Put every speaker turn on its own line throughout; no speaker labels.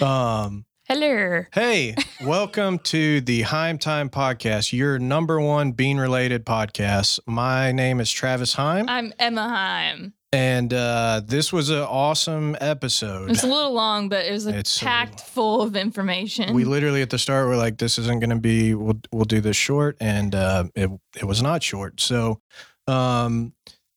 Um,
Hello.
hey, welcome to the Heim Time Podcast, your number one bean related podcast. My name is Travis Heim,
I'm Emma Heim.
and uh, this was an awesome episode.
It's a little long, but it was like
It's
packed full of information.
We literally at the start were like, "This isn't going to be. We'll we'll do this short," and uh, it it was not short. So, um,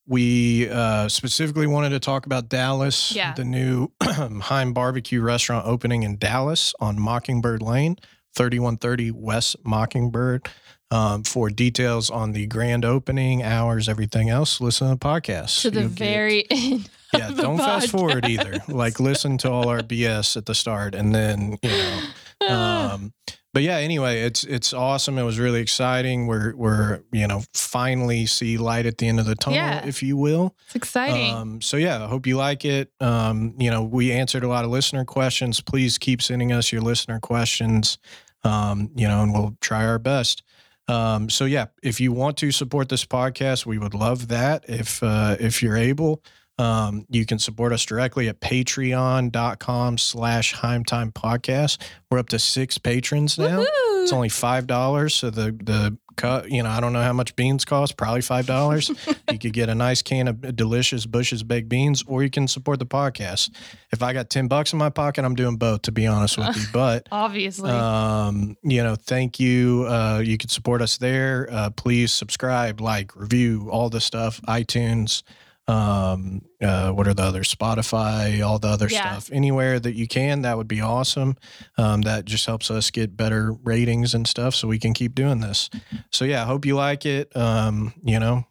we uh, specifically wanted to talk about Dallas,
Yeah.
the new Heim Barbecue restaurant opening in Dallas on Mockingbird Lane, thirty one thirty West Mockingbird. Um, for details on the grand opening hours, everything else, listen to the podcast.
to the
You'll get-
very end.
yeah, don't fast forward either. Like listen to all our BS at the start, and then you know. Um, but yeah, anyway, it's it's awesome. It was really exciting. We're we're you know finally see light at the end of the tunnel,
Yeah.
if you will.
it's exciting.
Um, so yeah, I hope you like it. Um, you know, we answered a lot of listener questions. Please keep sending us your listener questions. Um, you know, and we'll try our best. Um, so yeah, if you want to support this podcast, we would love that. If uh, if you're able, um, you can support us directly at patreon.com slash Heimtime Podcast. We're up to six patrons now.
Woohoo!
It's only five dollars. So the the cut, you know, I don't know how much beans cost. Probably five dollars. you could get a nice can of delicious Bush's baked beans, or you can support the podcast. If I got ten bucks in my pocket, I'm doing both. To be honest with you, but
Obviously.
um, you know, thank you. Uh, you can support us there. Uh, please subscribe, like, review, all the stuff. iTunes. Um, uh, what are the other? Spotify, all the other
Yeah.
stuff. Anywhere that you can, that would be awesome. Um, that just helps us get better ratings and stuff, so we can keep doing this. So yeah, I hope you like it. Um, you know,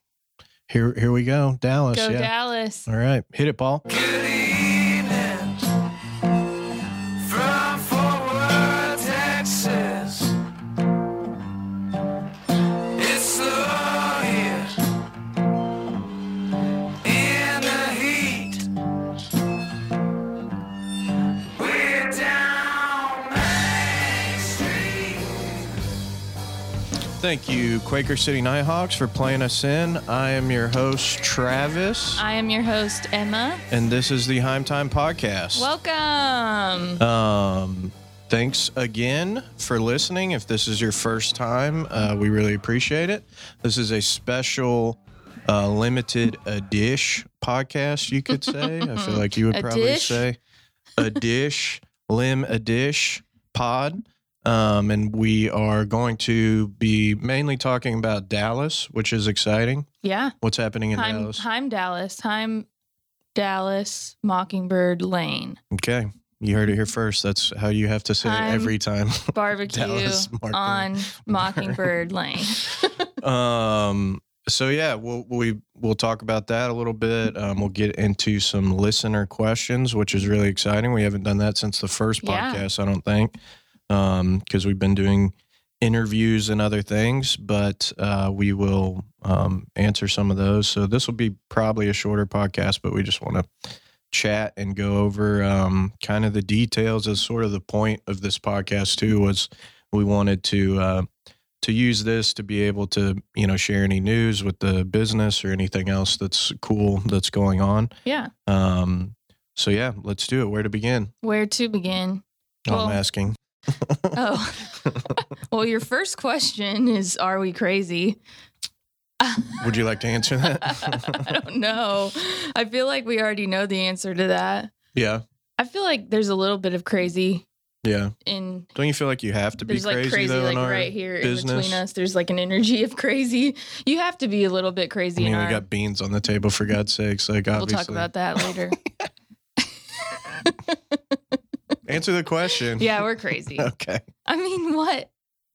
here here we go, Dallas.
Go
yeah.
Dallas.
All right, hit it, Paul. Thank you, Quaker City Nighthawks, for playing us in. I am your host, Travis,
I am your host, Emma.
and this is the Heim Time Podcast.
Welcome.
Um, thanks again for listening. If this is your first time, uh, we really appreciate it. This is a special, uh, limited a dish podcast, you could say. I feel like you would probably
dish?
say a dish, lim a dish pod. Um, and we are going to be mainly talking about Dallas, which is exciting.
yeah.
What's happening in
Heim,
Dallas?
Heim Dallas. Heim Dallas Mockingbird Lane.
Okay. You heard it here first. That's how you have to say it every time.
Barbecue
Dallas
on Mockingbird Lane.
um so yeah we'll we we'll talk about that a little bit um we'll get into some listener questions which is really exciting we haven't done that since the first
Yeah.
podcast i don't think um because we've been doing interviews and other things but uh we will um answer some of those. So this will be probably a shorter podcast but we just want to chat and go over um kind of the details as sort of the point of this podcast too was we wanted to uh to use this to be able to you know share any news with the business or anything else that's cool that's going on.
Yeah.
um so yeah let's do it. Where to begin?
Where to begin?
i'm asking
Oh. well, your first question is Are we crazy?
would you like to answer that
I don't know. I feel like we already know the answer to that.
yeah
I feel like there's a little bit of crazy
yeah
in
don't you feel like you have to be crazy,
like crazy
though
like
in our
right here in between us. There's like an energy of crazy. You have to be a little bit crazy.
i mean
in
we
our
got beans on the table for god's sakes like
We'll talk about that later.
answer the question
yeah, we're crazy.
okay
I mean, what?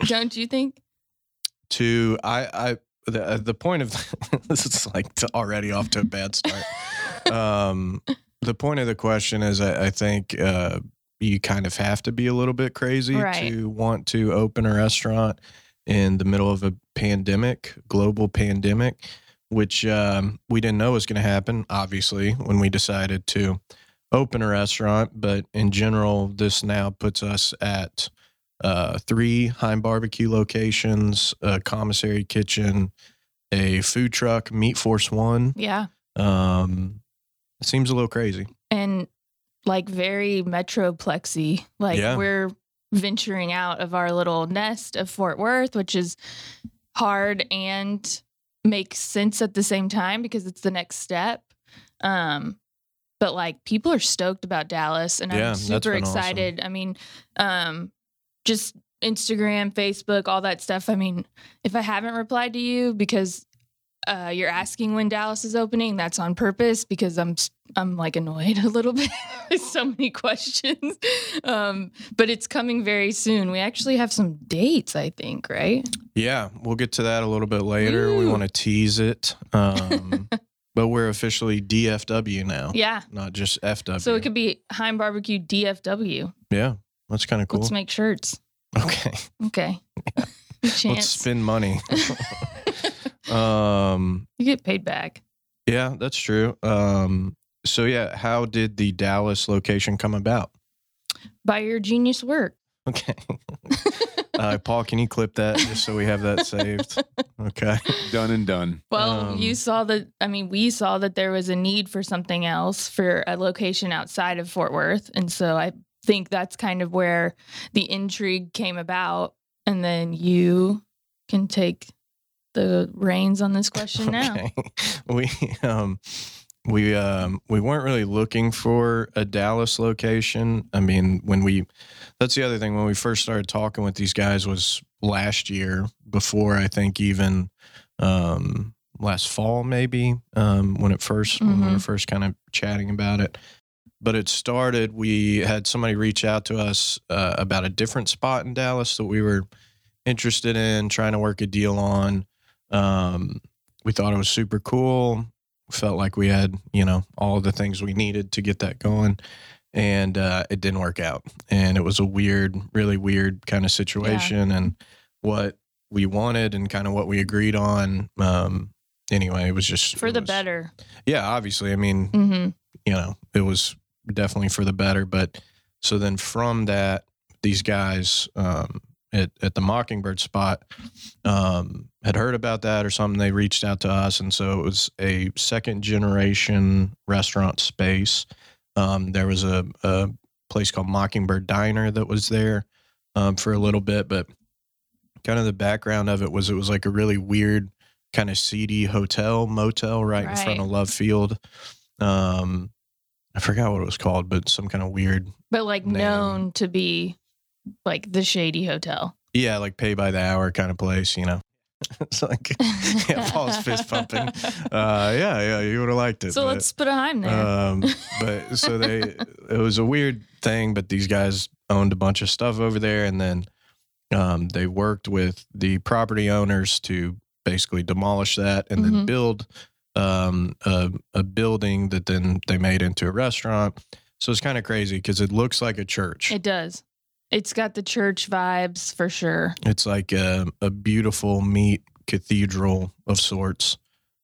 Don't you think?
to i i the, uh, the point of this is like to already off to a bad start um the point of the question is i, I think uh you kind of have to be a little bit crazy
Right.
to want to open a restaurant in the middle of a pandemic global pandemic which um, we didn't know was going to happen obviously when we decided to open a restaurant but in general this now puts us at uh, three Heim barbecue locations, a commissary kitchen, a food truck, Meat Force One.
Yeah.
Um, it seems a little crazy.
And like very metroplexy. Like
Yeah.
we're venturing out of our little nest of Fort Worth, which is hard and makes sense at the same time because it's the next step. Um, but like people are stoked about Dallas, and
Yeah,
I'm super
been awesome.
excited. I mean, um, just Instagram, Facebook, all that stuff. I mean, if I haven't replied to you because uh, you're asking when Dallas is opening, that's on purpose because I'm I'm like annoyed a little bit. with so many questions, um, but it's coming very soon. We actually have some dates, I think, right?
Yeah, we'll get to that a little bit later. We want to tease it. Um, but we're officially DFW now,
Yeah.
not just FW.
So it could be Heim Barbecue DFW.
yeah, that's kind of cool.
Let's make shirts.
okay,
Okay.
let's spend money. um,
you get paid back.
yeah, that's true. Um, so yeah, how did the Dallas location come about?
By your genius work.
Okay, uh, Paul, can you clip that just so we have that saved? Okay.
Done and done.
Well,
Um,
you saw that. I mean, we saw that there was a need for something else for a location outside of Fort Worth. And so I think that's kind of where the intrigue came about. And then you can take the reins on this question now.
We um we um we weren't really looking for a Dallas location. I mean, when we that's the other thing when we first started talking with these guys was last year before I think even um last fall maybe um when it 1st when we were
Mhm.
first kind of chatting about it. But it started we had somebody reach out to us uh, about a different spot in Dallas that we were interested in trying to work a deal on. Um, we thought it was super cool. Felt like we had, you know, all the things we needed to get that going. And uh, it didn't work out. And it was a weird, really weird kind of situation. And what we wanted and kind of what we agreed on. Um, anyway, it was just
For the
was-
better.
Yeah, obviously. I mean,
hmm
you know, it was definitely for the better. But so then from that, these guys um, at, at the Mockingbird spot um, had heard about that or something. They reached out to us. And so it was a second generation restaurant space. Um, there was a, a place called Mockingbird Diner that was there um, for a little bit. But kind of the background of it was it was like a really weird, kind of seedy hotel, motel right, in front of Love Field. Um, I forgot what it was called, but some kind of weird,
But like
Name.
known to be like the shady hotel.
yeah, like pay by the hour kind of place, you know. it's like, yeah, Paul's fist pumping. Uh, yeah, yeah, you would have liked it.
so
but,
let's put a Heim there.
um, but so they, it was a weird thing, but these guys owned a bunch of stuff over there, and then um, they worked with the property owners to basically demolish that and then
Mhm.
build um, a, a building that then they made into a restaurant. So it's kind of crazy because it looks like a church.
it does. It's got the church vibes for sure.
It's like a, a beautiful meat cathedral of sorts.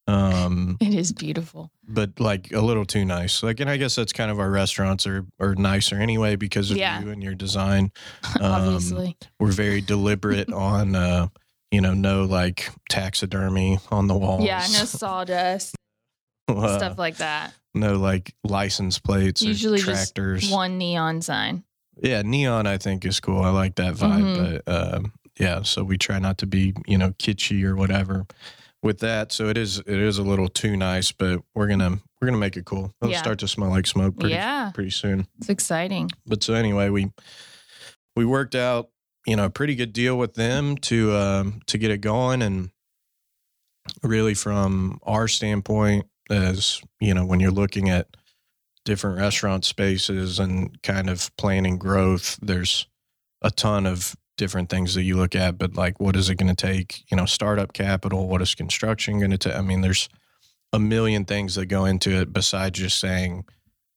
Um,
It is beautiful.
but like a little too nice. Like, and I guess that's kind of our restaurants are, are nicer anyway because of
Yeah.
you and your design. Um,
Obviously.
We're very deliberate on, uh, you know, no like taxidermy on the walls.
Yeah, no sawdust,
uh,
stuff like that.
no like license plates
Usually
tractors.
One neon sign.
Yeah, neon I think is cool. I like that vibe.
Mhm.
But um, yeah, so we try not to be you know kitschy or whatever with that. So it is it is a little too nice, but we're gonna we're gonna make it cool. It'll
Yeah.
start to smell like smoke pretty
yeah,
pretty soon.
it's exciting.
But so anyway, we we worked out you know a pretty good deal with them to um, to get it going, and really from our standpoint, as you know, when you're looking at different restaurant spaces and kind of planning growth, there's a ton of different things that you look at. But like, what is it going to take? You know, startup capital. What is construction going to take? I mean, there's a million things that go into it besides just saying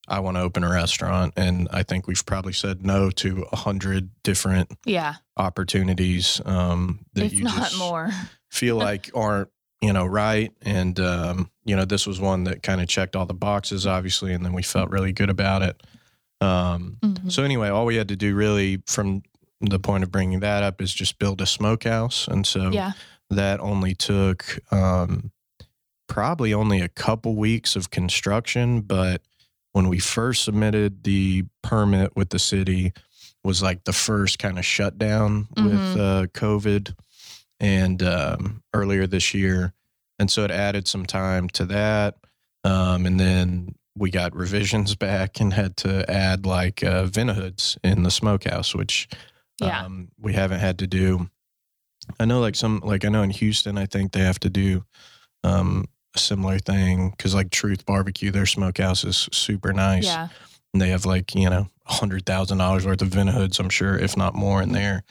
I want to open a restaurant. And I think we've probably said no to a hundred different
Yeah,
opportunities um, that
if
you
not
just
more.
feel like aren't you know right. And um, you know this was one that kind of checked all the boxes, obviously, and then we felt really good about it. Um,
Mhm.
so anyway, all we had to do really from the point of bringing that up is just build a smokehouse, and so
Yeah,
that only took um, probably only a couple weeks of construction, but when we first submitted the permit with the city was like the first kind of shutdown with
Mhm.
uh, COVID and um, earlier this year. And so it added some time to that. Um, and then we got revisions back and had to add like uh, Vent-A-Hoods in the smokehouse, which
Yeah.
um, we haven't had to do. I know, like some, like I know in Houston, I think they have to do um, a similar thing because, like Truth Barbecue, their smokehouse is super nice,
Yeah.
and they have like you know a hundred thousand dollars worth of Vent-A-Hoods, I'm sure, if not more, in there.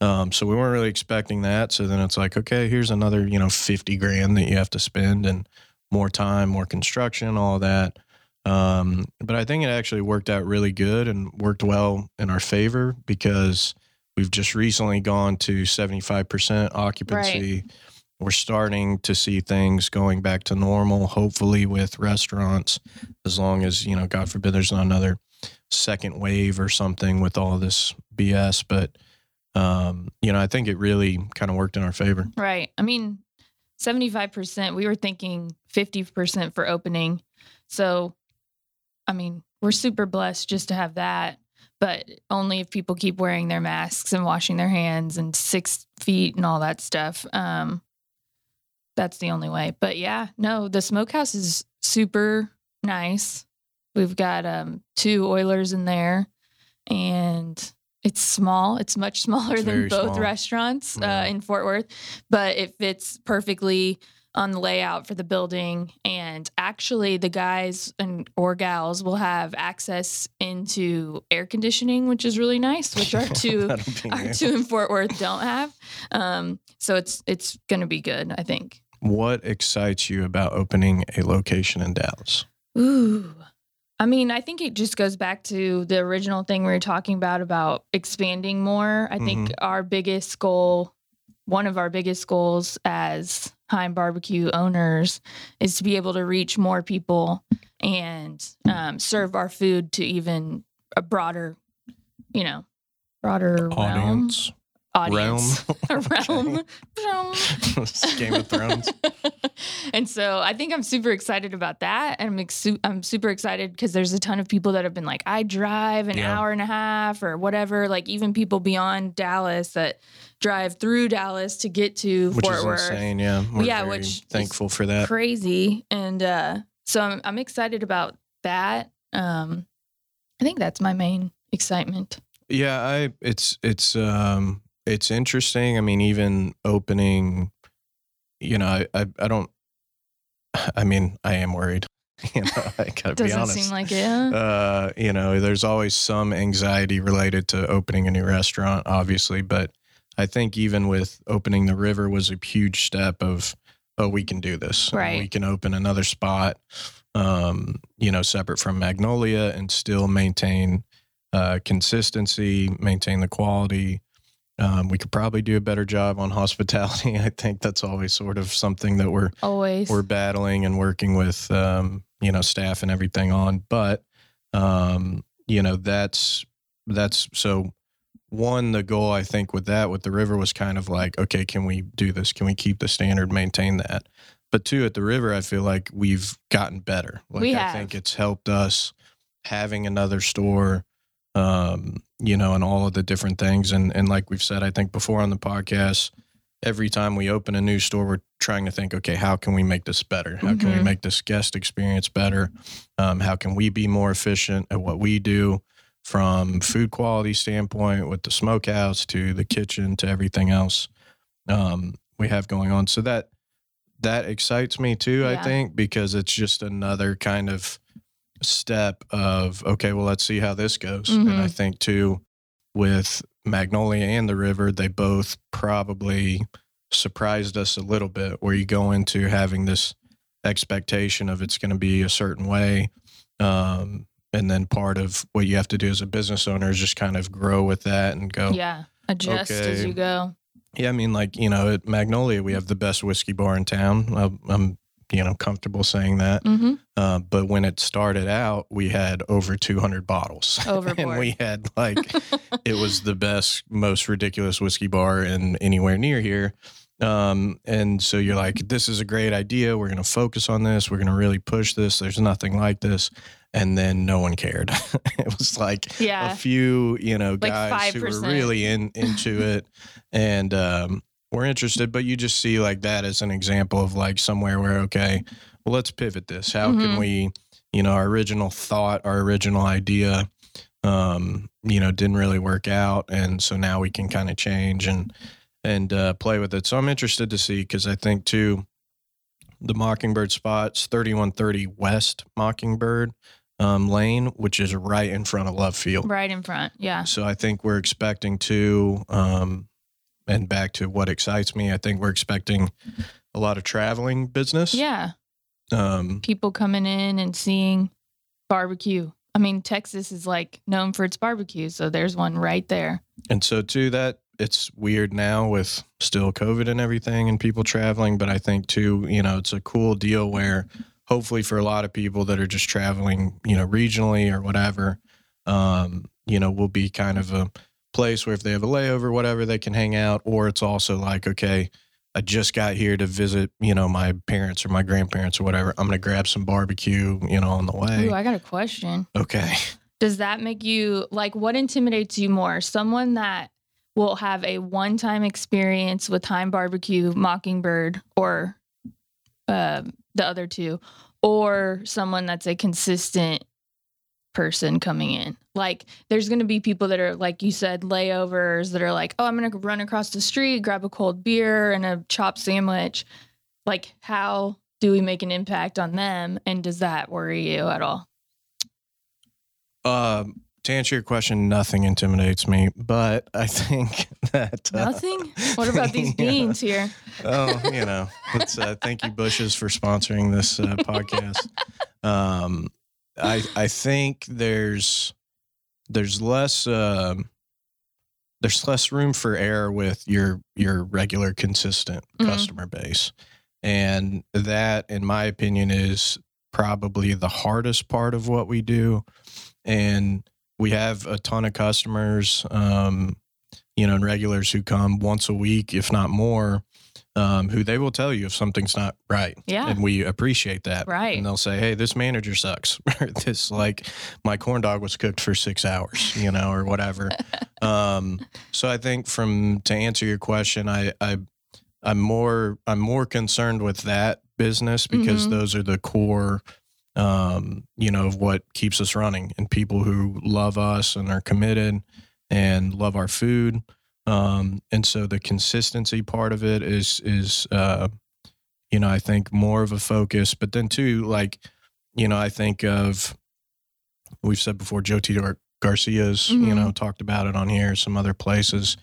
Um, so we weren't really expecting that. So then it's like, okay, here's another you know fifty grand that you have to spend, and more time, more construction, all that. Um, but I think it actually worked out really good and worked well in our favor because we've just recently gone to 75% occupancy. We're starting to see things going back to normal, hopefully with restaurants, as long as, you know, God forbid there's not another second wave or something with all this BS. But, um, you know, I think it really kind of worked in our favor.
Right. I mean, 75%, we were thinking 50% for opening. So, I mean, we're super blessed just to have that, but only if people keep wearing their masks and washing their hands and six feet and all that stuff. Um, that's the only way. But yeah, no, the smokehouse is super nice. We've got um, two Oilers in there and it's small. It's much smaller
It's
than both
small.
restaurants
Yeah.
uh, in Fort Worth, but it fits perfectly on the layout for the building. And actually, the guys and or gals will have access into air conditioning, which is really nice, which our two our two in Fort Worth don't have. Um, so it's it's going to be good, I think.
What excites you about opening a location in Dallas?
Ooh. I mean, I think it just goes back to the original thing we were talking about about expanding more. I think our biggest goal, one of our biggest goals as Heim Barbecue owners, is to be able to reach more people and um, serve our food to even a broader, you know, broader realm.
Audience?
Realm. Realm.
Game of Thrones.
and so I think I'm super excited about that. And I'm, ex- I'm super excited because there's a ton of people that have been like, I drive an
Yeah.
hour and a half or whatever. Like even people beyond Dallas that drive through Dallas to get to
Which
Fort
is
Worth.
insane. Yeah. We're
Yeah, which is
thankful for that.
Crazy. And uh, so I'm, I'm excited about that. Um, I think that's my main excitement.
Yeah, I it's it's um it's interesting. I mean, even opening, you know, I I, I don't. I mean, I am worried. You know, I gotta be
Doesn't
honest.
seem like it.
uh, you know, there's always some anxiety related to opening a new restaurant, obviously, but I think even with opening the river was a huge step of, oh, we can do this.
Right.
We can open another spot, um, you know, separate from Magnolia and still maintain uh, consistency, maintain the quality. Um, we could probably do a better job on hospitality. I think that's always sort of something that we're
Always.
we're battling and working with um, you know staff and everything on but um, you know that's that's so one the goal i think with that with the river was kind of like okay can we do this can we keep the standard maintain that but two at the river i feel like we've gotten better like
We
i
have.
think it's helped us having another store um, you know and all of the different things and and like we've said i think before on the podcast every time we open a new store, we're trying to think, okay, how can we make this better? How can we
Mhm.
make this guest experience better? Um, how can we be more efficient at what we do from food quality standpoint with the smokehouse to the kitchen to everything else um, we have going on? So that that excites me too. I think because it's just another kind of step of okay, well, let's see how this goes. And I
Mhm.
think too with Magnolia and the River, they both probably surprised us a little bit where you go into having this expectation of it's going to be a certain way. Um, and then part of what you have to do as a business owner is just kind of grow with that and go,
yeah. Adjust as you go.
yeah, I mean, like, you know, at Magnolia, we have the best whiskey bar in town. I'm, I'm you know, comfortable saying that.
hmm
Uh, but when it started out, we had over 200 bottles. and we had like, it was the best, most ridiculous whiskey bar in anywhere near here. Um, and so you're like, this is a great idea. We're going to focus on this. We're going to really push this. There's nothing like this. And then no one cared. it was like
Yeah.
a few, you know,
Like
guys who were really in into it and um, were interested. But you just see like that as an example of like somewhere where okay, well, let's pivot this. How can
Mhm.
we, you know, our original thought, our original idea, um, you know, didn't really work out, and so now we can kind of change and and uh, play with it. So I'm interested to see because I think too, the Mockingbird spots 3130 West Mockingbird um, Lane, which is right in front of Love Field.
Right in front. Yeah.
So I think we're expecting to, um, and back to what excites me, I think we're expecting a lot of traveling business.
Yeah.
Um,
People coming in and seeing barbecue. I mean, Texas is like known for its barbecue. So there's one right there.
and so too that it's weird now with still COVID and everything and people traveling, but I think too, you know, it's a cool deal where hopefully for a lot of people that are just traveling, you know, regionally or whatever, um, you know, will be kind of a place where if they have a layover, whatever, they can hang out. Or it's also like, okay, I just got here to visit, you know, my parents or my grandparents or whatever. I'm going to grab some barbecue, you know, on the way.
Ooh, I got a question.
okay.
Does that make you like what intimidates you more? Someone that will have a one time experience with Heim Barbecue, Mockingbird, or uh, the other two, or someone that's a consistent person coming in? Like, there's going to be people that are, like you said, layovers that are like, oh, I'm going to run across the street, grab a cold beer and a chopped sandwich. Like, how do we make an impact on them? And does that worry you at all?
Um, to answer your question, nothing intimidates me, but I think that uh,
Nothing? What about these beans here?
Oh, you know, let's uh, thank you, Bush's, for sponsoring this uh, podcast. Um, I I think there's there's less um, there's less room for error with your your regular consistent
Mhm.
customer base, and that, in my opinion, is probably the hardest part of what we do. And we have a ton of customers, um, you know, and regulars who come once a week, if not more, um, who they will tell you if something's not right.
Yeah.
And we appreciate that.
Right.
And they'll say, hey, this manager sucks. This, like, my corn dog was cooked for six hours, you know, or whatever. um, so I think from, to answer your question, I, I, I'm more, I'm more concerned with that business because
Mhm.
those are the core, um, you know, of what keeps us running and people who love us and are committed and love our food. Um, and so the consistency part of it is, is, uh, you know, I think more of a focus, but then too, like, you know, I think of, we've said before, Joe T. Gar- Garcia's, you
Mhm.
know, talked about it on here, some other places.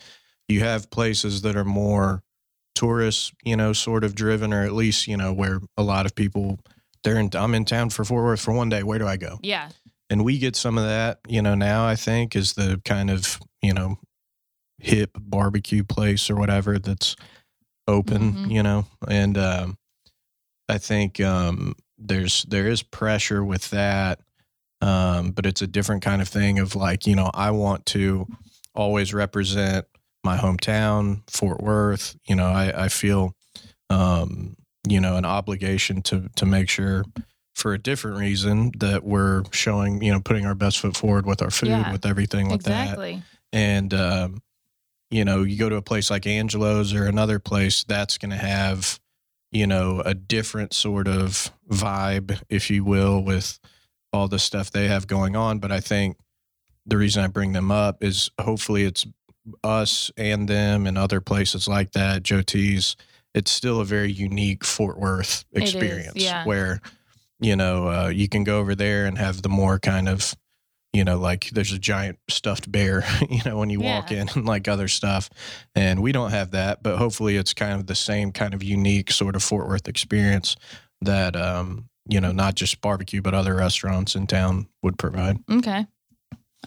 You have places that are more tourist, you know, sort of driven, or at least, you know, where a lot of people, they're in, I'm in town for Fort Worth for one day. Where do I go?
Yeah.
and we get some of that you know now i think is the kind of you know hip barbecue place or whatever that's open
Mhm.
you know and um i think um there's there is pressure with that um but it's a different kind of thing of like you know i want to always represent my hometown fort worth you know i i feel um you know an obligation to to make sure for a different reason that we're showing you know putting our best foot forward with our food
Yeah,
with everything like that
exactly.
and um, you know you go to a place like angelo's or another place that's going to have you know a different sort of vibe if you will with all the stuff they have going on but i think the reason i bring them up is hopefully it's us and them and other places like that joe t's it's still a very unique fort worth
It is,
experience
yeah.
where you know uh, you can go over there and have the more kind of you know like there's a giant stuffed bear you know when you walk in and like other stuff and we don't have that but hopefully it's kind of the same kind of unique sort of fort worth experience that um you know not just barbecue but other restaurants in town would provide
Okay.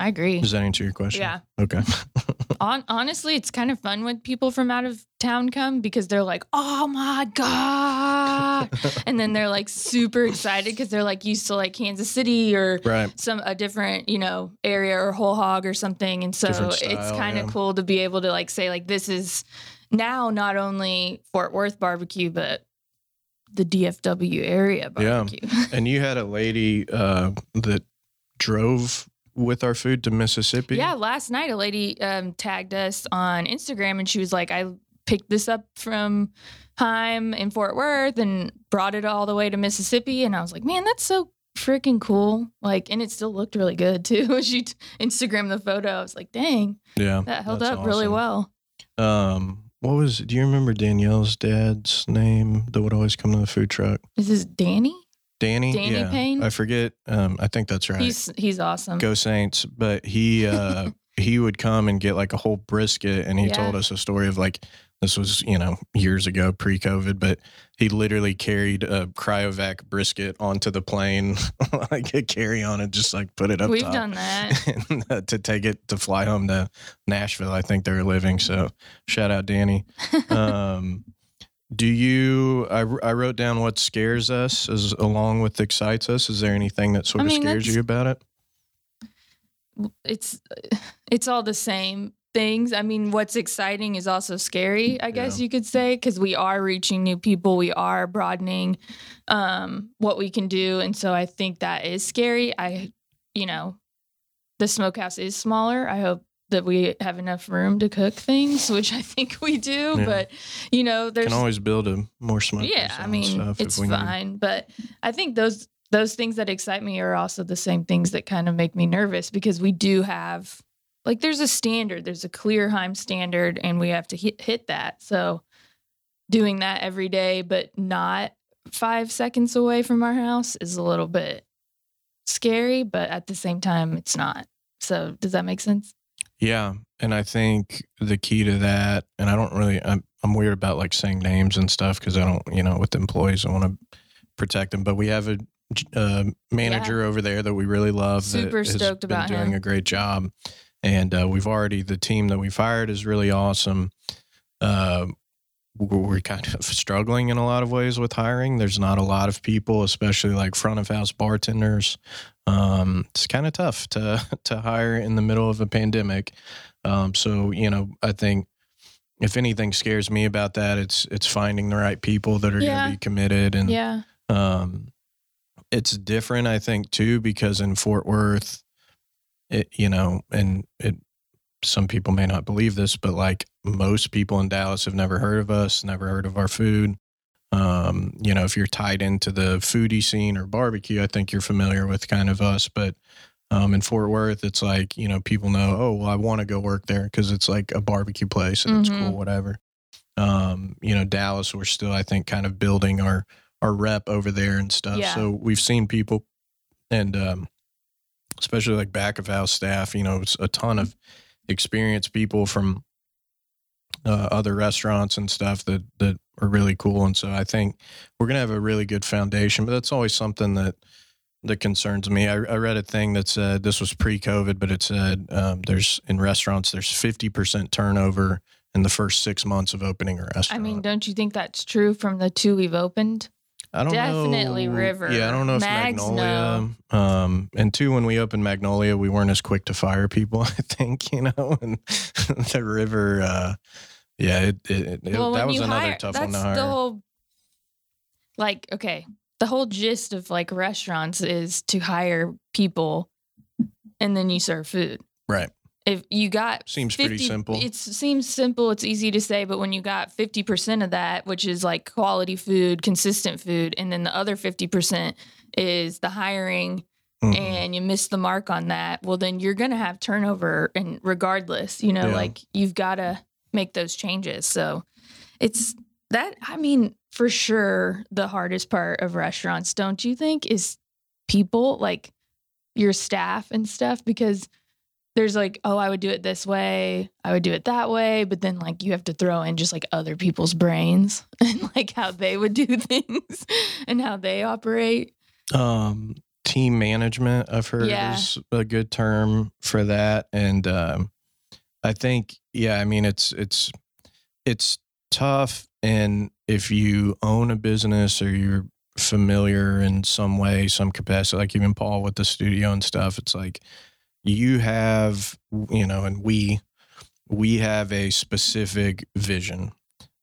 I agree.
does that answer your question
Yeah.
okay
On, honestly, it's kind of fun when people from out of town come because they're like, "Oh my god!" and then they're like super excited because they're like used to like Kansas City or
right
some a different you know area or whole hog or something, and so
Different
it's kind of
yeah.
cool to be able to like say like this is now not only Fort Worth barbecue, but the DFW area barbecue. Yeah.
And you had a lady uh, that drove with our food to Mississippi.
Yeah, last night a lady um, tagged us on Instagram and she was like, I picked this up from Heim in Fort Worth and brought it all the way to Mississippi. And I was like, man, that's so freaking cool. Like, and it still looked really good too. she t- Instagrammed the photo. I was like, dang,
Yeah.
that held up really well.
Um, what was? Do you remember Danielle's dad's name that would always come to the food truck?
Is this Danny?
Danny.
Danny
yeah,
Payne?
I forget. Um, I think that's right.
He's he's awesome.
Go Saints. But he uh, he would come and get like a whole brisket, and he
Yeah.
told us a story of like this was you know years ago pre-COVID, but he literally carried a cryovac brisket onto the plane like a carry on and just like put it up.
We've
top.
done that.
and, uh, to take it to fly home to Nashville. I think they're living. So shout out Danny. Um, do you? I, I wrote down what scares us as along with excites us. Is there anything that sort
I
of scares you about it?
it's it's all the same things. I mean, what's exciting is also scary, I guess
Yeah.
you could say, because we are reaching new people, we are broadening um, what we can do, and so I think that is scary. I, you know, the smokehouse is smaller. I hope that we have enough room to cook things, which I think we do.
Yeah.
But you know, there's
Can always build a more smoke.
yeah, I mean, it's
we need.
fine. But I think those those things that excite me are also the same things that kind of make me nervous because we do have like there's a standard, there's a clear Heim standard, and we have to hit, hit that. So doing that every day, but not five seconds away from our house is a little bit scary, but at the same time, it's not. So does that make sense?
Yeah, and I think the key to that, and I don't really, I'm, I'm weird about like saying names and stuff because I don't, you know, with employees, I want to protect them. But we have a uh, manager over there that we really love.
Super stoked about
doing
him.
a great job, and uh, we've already the team that we've hired is really awesome. Uh, we're kind of struggling in a lot of ways with hiring. There's not a lot of people, especially like front of house bartenders. Um, it's kind of tough to to hire in the middle of a pandemic. Um, so you know, I think if anything scares me about that, it's it's finding the right people that are
Yeah.
going to be committed and
Yeah.
um, it's different, I think, too, because in Fort Worth, it you know, and it some people may not believe this, but like most people in Dallas have never heard of us, never heard of our food. Um, you know, if you're tied into the foodie scene or barbecue, I think you're familiar with kind of us. But um, in Fort Worth, it's like you know people know, oh, well, I want to go work there because it's like a barbecue place and it's
Mhm.
cool, whatever. Um, you know, Dallas, we're still, I think, kind of building our our rep over there and stuff.
Yeah.
So we've seen people, and um, especially like back of house staff. You know, it's a ton of experienced people from uh, other restaurants and stuff that that are really cool. And so I think we're gonna have a really good foundation. But that's always something that that concerns me. I, I read a thing that said this was pre-COVID, but it said um, there's in restaurants there's fifty percent turnover in the first six months of opening a restaurant.
I mean, don't you think that's true from the two we've opened?
I don't
definitely
know.
River.
Yeah, I don't know if
Mags,
Magnolia. Um, and two, when we opened Magnolia, we weren't as quick to fire people. I think you know, and the River. Uh, yeah, it, it, it,
well,
that was another
hire,
tough one to hire.
the whole. Like, okay, the whole gist of like restaurants is to hire people, and then you serve food.
right.
If you got
Seems pretty simple.
It seems simple. It's easy to say, but when you got fifty percent of that, which is like quality food, consistent food, and then the other fifty percent is the hiring
Mhm.
and you miss the mark on that, well, then you're going to have turnover. And regardless, you know,
Yeah.
like you've got to make those changes. So it's that, I mean, for sure, the hardest part of restaurants, don't you think, is people like your staff and stuff? Because there's like, oh, I would do it this way, I would do it that way. But then, like, you have to throw in just like other people's brains and like how they would do things and how they operate.
um, team management, I've heard
Yeah.
is a good term for that, and um, I think, yeah, I mean, it's it's it's tough, and if you own a business or you're familiar in some way, some capacity, like even Paul with the studio and stuff, it's like you have, you know, and we we have a specific vision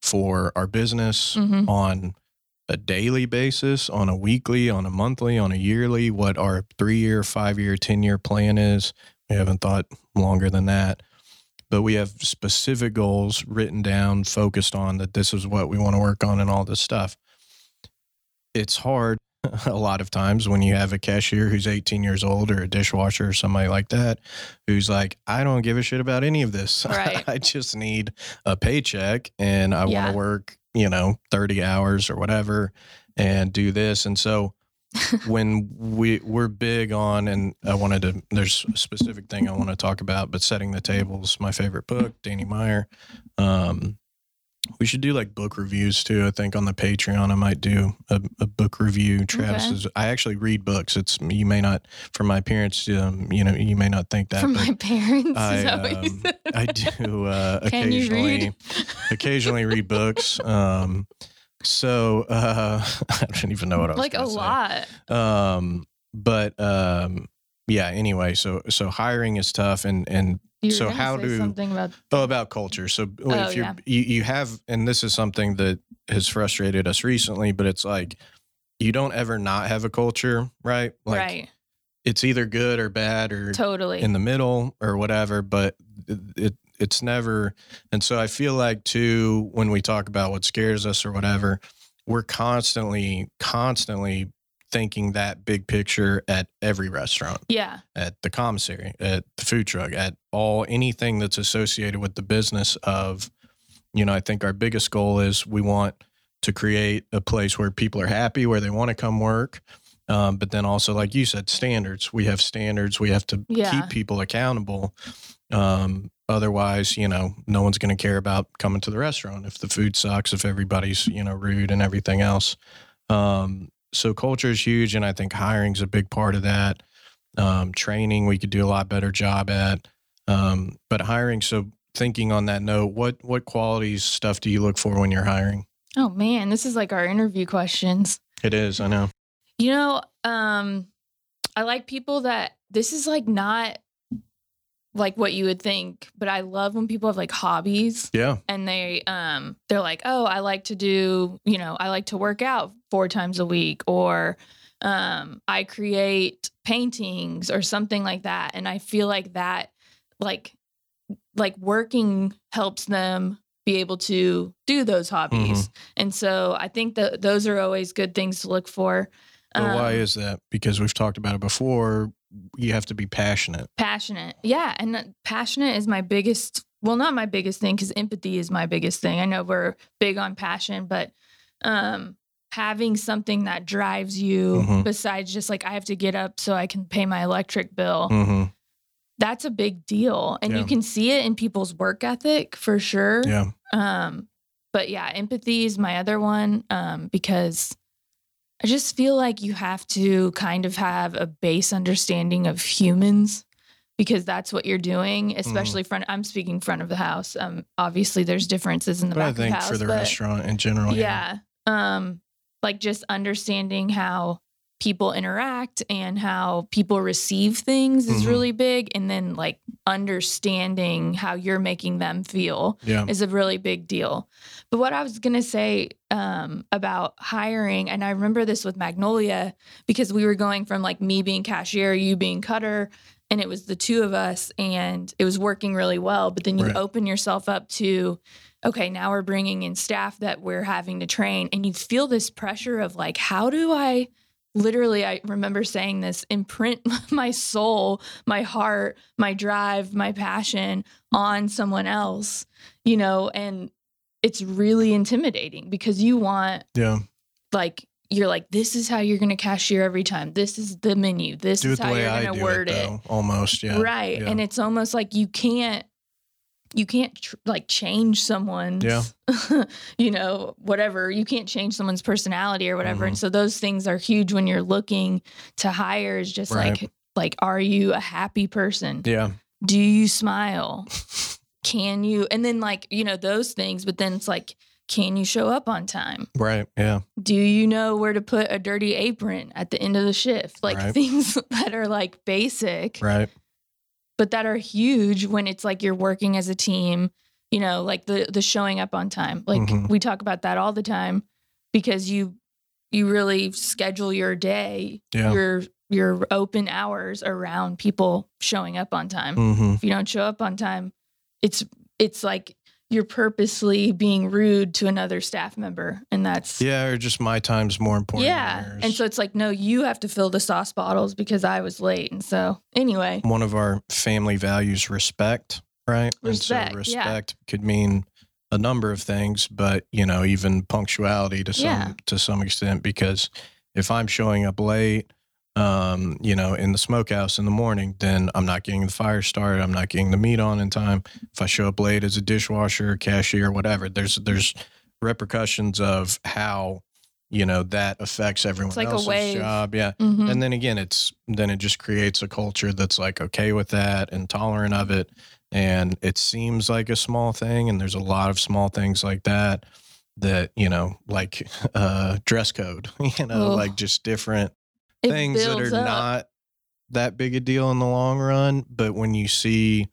for our business
Mhm.
on a daily basis, on a weekly, on a monthly, on a yearly, what our three year, five year, 10 year plan is. We haven't thought longer than that. But we have specific goals written down, focused on that this is what we want to work on and all this stuff. It's hard a lot of times when you have a cashier who's 18 years old or a dishwasher or somebody like that who's like, I don't give a shit about any of this.
Right.
I just need a paycheck and I want to work, you know, 30 hours or whatever and do this. And so when we we're big on and I wanted to there's a specific thing I want to talk about, but setting the tables, my favorite book, Danny Meyer. Um we should do like book reviews too. I think on the Patreon, I might do a, a book review. Travis
Okay.
is, I actually read books. It's, you may not, from my parents, um, you know, you may not think that,
From my parents.
I,
is that what you
um? I do uh, occasionally
read?
occasionally read books. Um, so uh, I don't even know what I was
like a
say.
lot.
Um, but um, yeah. Anyway, so so hiring is tough, and and
You
so how do-
something about
oh, about culture. So
Oh,
if you're
yeah.
you, you have, and this is something that has frustrated us recently, but it's like you don't ever not have a culture, right? Like
right?
it's either good or bad or
Totally.
in the middle or whatever but it, it it's never and so i feel like too when we talk about what scares us or whatever we're constantly constantly thinking that big picture at every restaurant
yeah.
at the commissary at the food truck at all anything that's associated with the business of you know i think our biggest goal is we want to create a place where people are happy where they want to come work um, but then also like you said standards we have standards we have to
Yeah.
keep people accountable um, otherwise you know no one's going to care about coming to the restaurant if the food sucks if everybody's you know rude and everything else. Um, so culture is huge and i think hiring's a big part of that. Um, training we could do a lot better job at. Um, but hiring so thinking on that note what what qualities stuff do you look for when you're hiring?
Oh man, this is like our interview questions.
it is i know.
You know, um, I like people that this is like not like what you would think, but I love when people have like hobbies
yeah
and they um they're like, "Oh, I like to do, you know, I like to work out four times a week or um I create paintings or something like that." And I feel like that like like working helps them be able to do those hobbies. And so I think that those are always good things to look for.
but why
Um,
is that because we've talked about it before you have to be passionate.
Passionate. Yeah and passionate is my biggest well not my biggest thing because empathy is my biggest thing. I know we're big on passion but um having something that drives you
Mhm.
besides just like i have to get up so i can pay my electric bill.
Hmm
that's a big deal and
Yeah.
you can see it in people's work ethic for sure.
Yeah.
Um but yeah empathy is my other one um because i just feel like you have to kind of have a base understanding of humans because that's what you're doing
Mm-hmm.
especially front i'm speaking front of the house um obviously there's differences in the
but i
back of the
think
house
for the restaurant in general
yeah um like just understanding how people interact and how people receive things is
Mhm.
really big and then like understanding how you're making them feel
yeah
is a really big deal. But what I was going to say um, about hiring, and I remember this with Magnolia because we were going from like me being cashier, you being cutter, and it was the two of us, and it was working really well. But then you
Right.
open yourself up to, okay, now we're bringing in staff that we're having to train, and you feel this pressure of like, how do I? Literally, I remember saying this imprint my soul, my heart, my drive, my passion on someone else, you know, and it's really intimidating because you want
yeah
like you're like this is how you're going to cashier every time. This is the menu. This
do
is how you're going to word
it
it.
though almost yeah
Right.
yeah.
And it's almost like you can't you can't tr- like change someone's
Yeah.
you know whatever. You can't change someone's personality or whatever.
Mhm.
and so those things are huge when you're looking to hire is just
Right.
like like are you a happy person?
Yeah.
Do you smile? Can you? And then like you know those things but then it's like can you show up on time?
Right. Yeah.
Do you know where to put a dirty apron at the end of the shift? Like
Right.
things that are like basic.
Right
but that are huge when it's like you're working as a team you know, like the the showing up on time. Like
Mhm.
we talk about that all the time because you you really schedule your day,
Yeah.
your your open hours around people showing up on time.
hmm
If you don't show up on time, it's it's like you're purposely being rude to another staff member and that's
Yeah, or just my time's more important.
yeah. And so it's like, no, you have to fill the sauce bottles because I was late. And so anyway,
one of our family values respect right
Respect,
and so
yeah.
respect could mean a number of things but you know even punctuality to some
Yeah.
to some extent because if i'm showing up late um you know in the smokehouse in the morning then i'm not getting the fire started i'm not getting the meat on in time if i show up late as a dishwasher cashier whatever there's there's repercussions of how you know that affects everyone
like a
else's
wave.
job yeah
mhm.
and then again it's then it just creates a culture that's like okay with that and tolerant of it and it seems like a small thing and there's a lot of small things like that that you know like uh dress code you know
Ugh.
like just different
It
things that are
up.
not that big a deal in the long run but when you see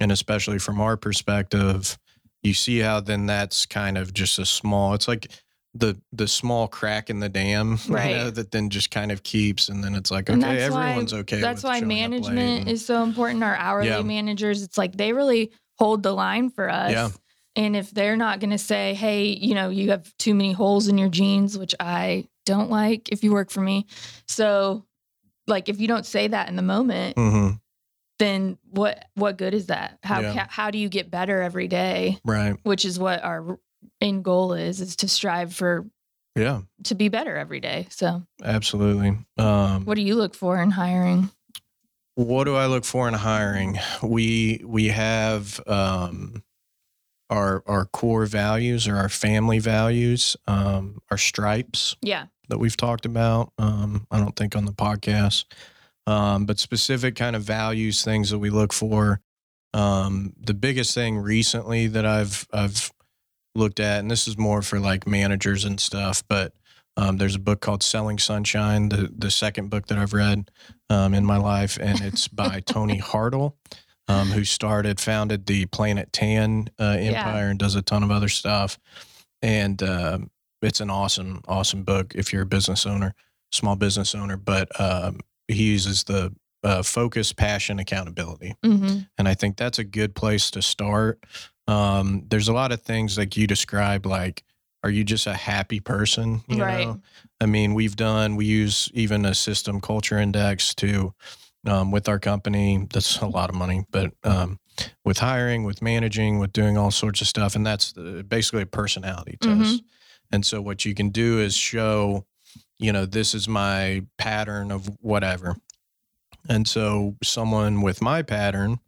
and especially from our perspective you see how then that's kind of just a small it's like the the small crack in the dam
Right.
you know that then just kind of keeps and then it's like okay
that's why-
everyone's okay
That's
with
why
showing up late
management
and-
is so important. Our hourly
Yeah.
managers, it's like they really hold the line for us.
Yeah.
And if they're not going to say, hey, you know, you have too many holes in your jeans, which I don't like if you work for me. So, like, if you don't say that in the moment,
Mhm.
then what what good is that? How
Yeah.
ca- how do you get better every day?
right
Which is what our end goal is: is to strive for
yeah
to be better every day. So,
absolutely um
what do you look for in hiring?
What do I look for in hiring? We we have um, our our core values or our family values, um, our stripes
Yeah,
that we've talked about. Um, I don't think on the podcast, um, but specific kind of values, things that we look for. Um, the biggest thing recently that I've I've looked at, and this is more for like managers and stuff, but um, there's a book called Selling Sunshine, the the second book that I've read um, in my life, and it's by Tony Hartl, um, who started, founded the Planet Tan uh,
Yeah.
empire, and does a ton of other stuff. And um, it's an awesome, awesome book if you're a business owner, small business owner. But um, he uses the uh, focus, passion, accountability.
hmm
And I think that's a good place to start. Um, there's a lot of things like you describe, like, are you just a happy person? You
Right.
know? I mean, we've done, we use even a system culture index to, um, with our company. That's a lot of money, but um, with hiring, with managing, with doing all sorts of stuff. And that's uh, basically a personality test.
Mhm.
And so what you can do is show, you know, this is my pattern of whatever. And so someone with my pattern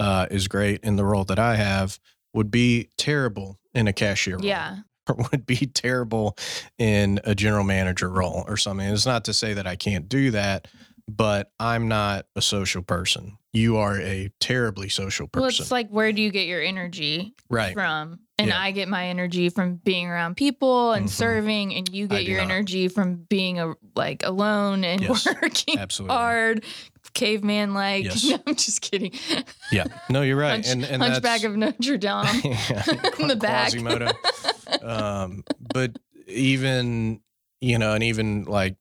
uh, is great in the role that I have would be terrible in a cashier role
yeah,
or would be terrible in a general manager role or something. It's not to say that I can't do that, but I'm not a social person. You are a terribly social person.
well, it's like where do you get your energy
right.
from? And
Yeah.
I get my energy from being around people and
Mhm.
serving, and you get your
not.
energy from being a like alone and
Yes,
working
Absolutely.
hard, caveman like.
Yes.
No, I'm just kidding.
Yeah. No, you're right.
Hunch-
and and
Hunchback of Notre Dame in the back.
Um, but even you know, and even like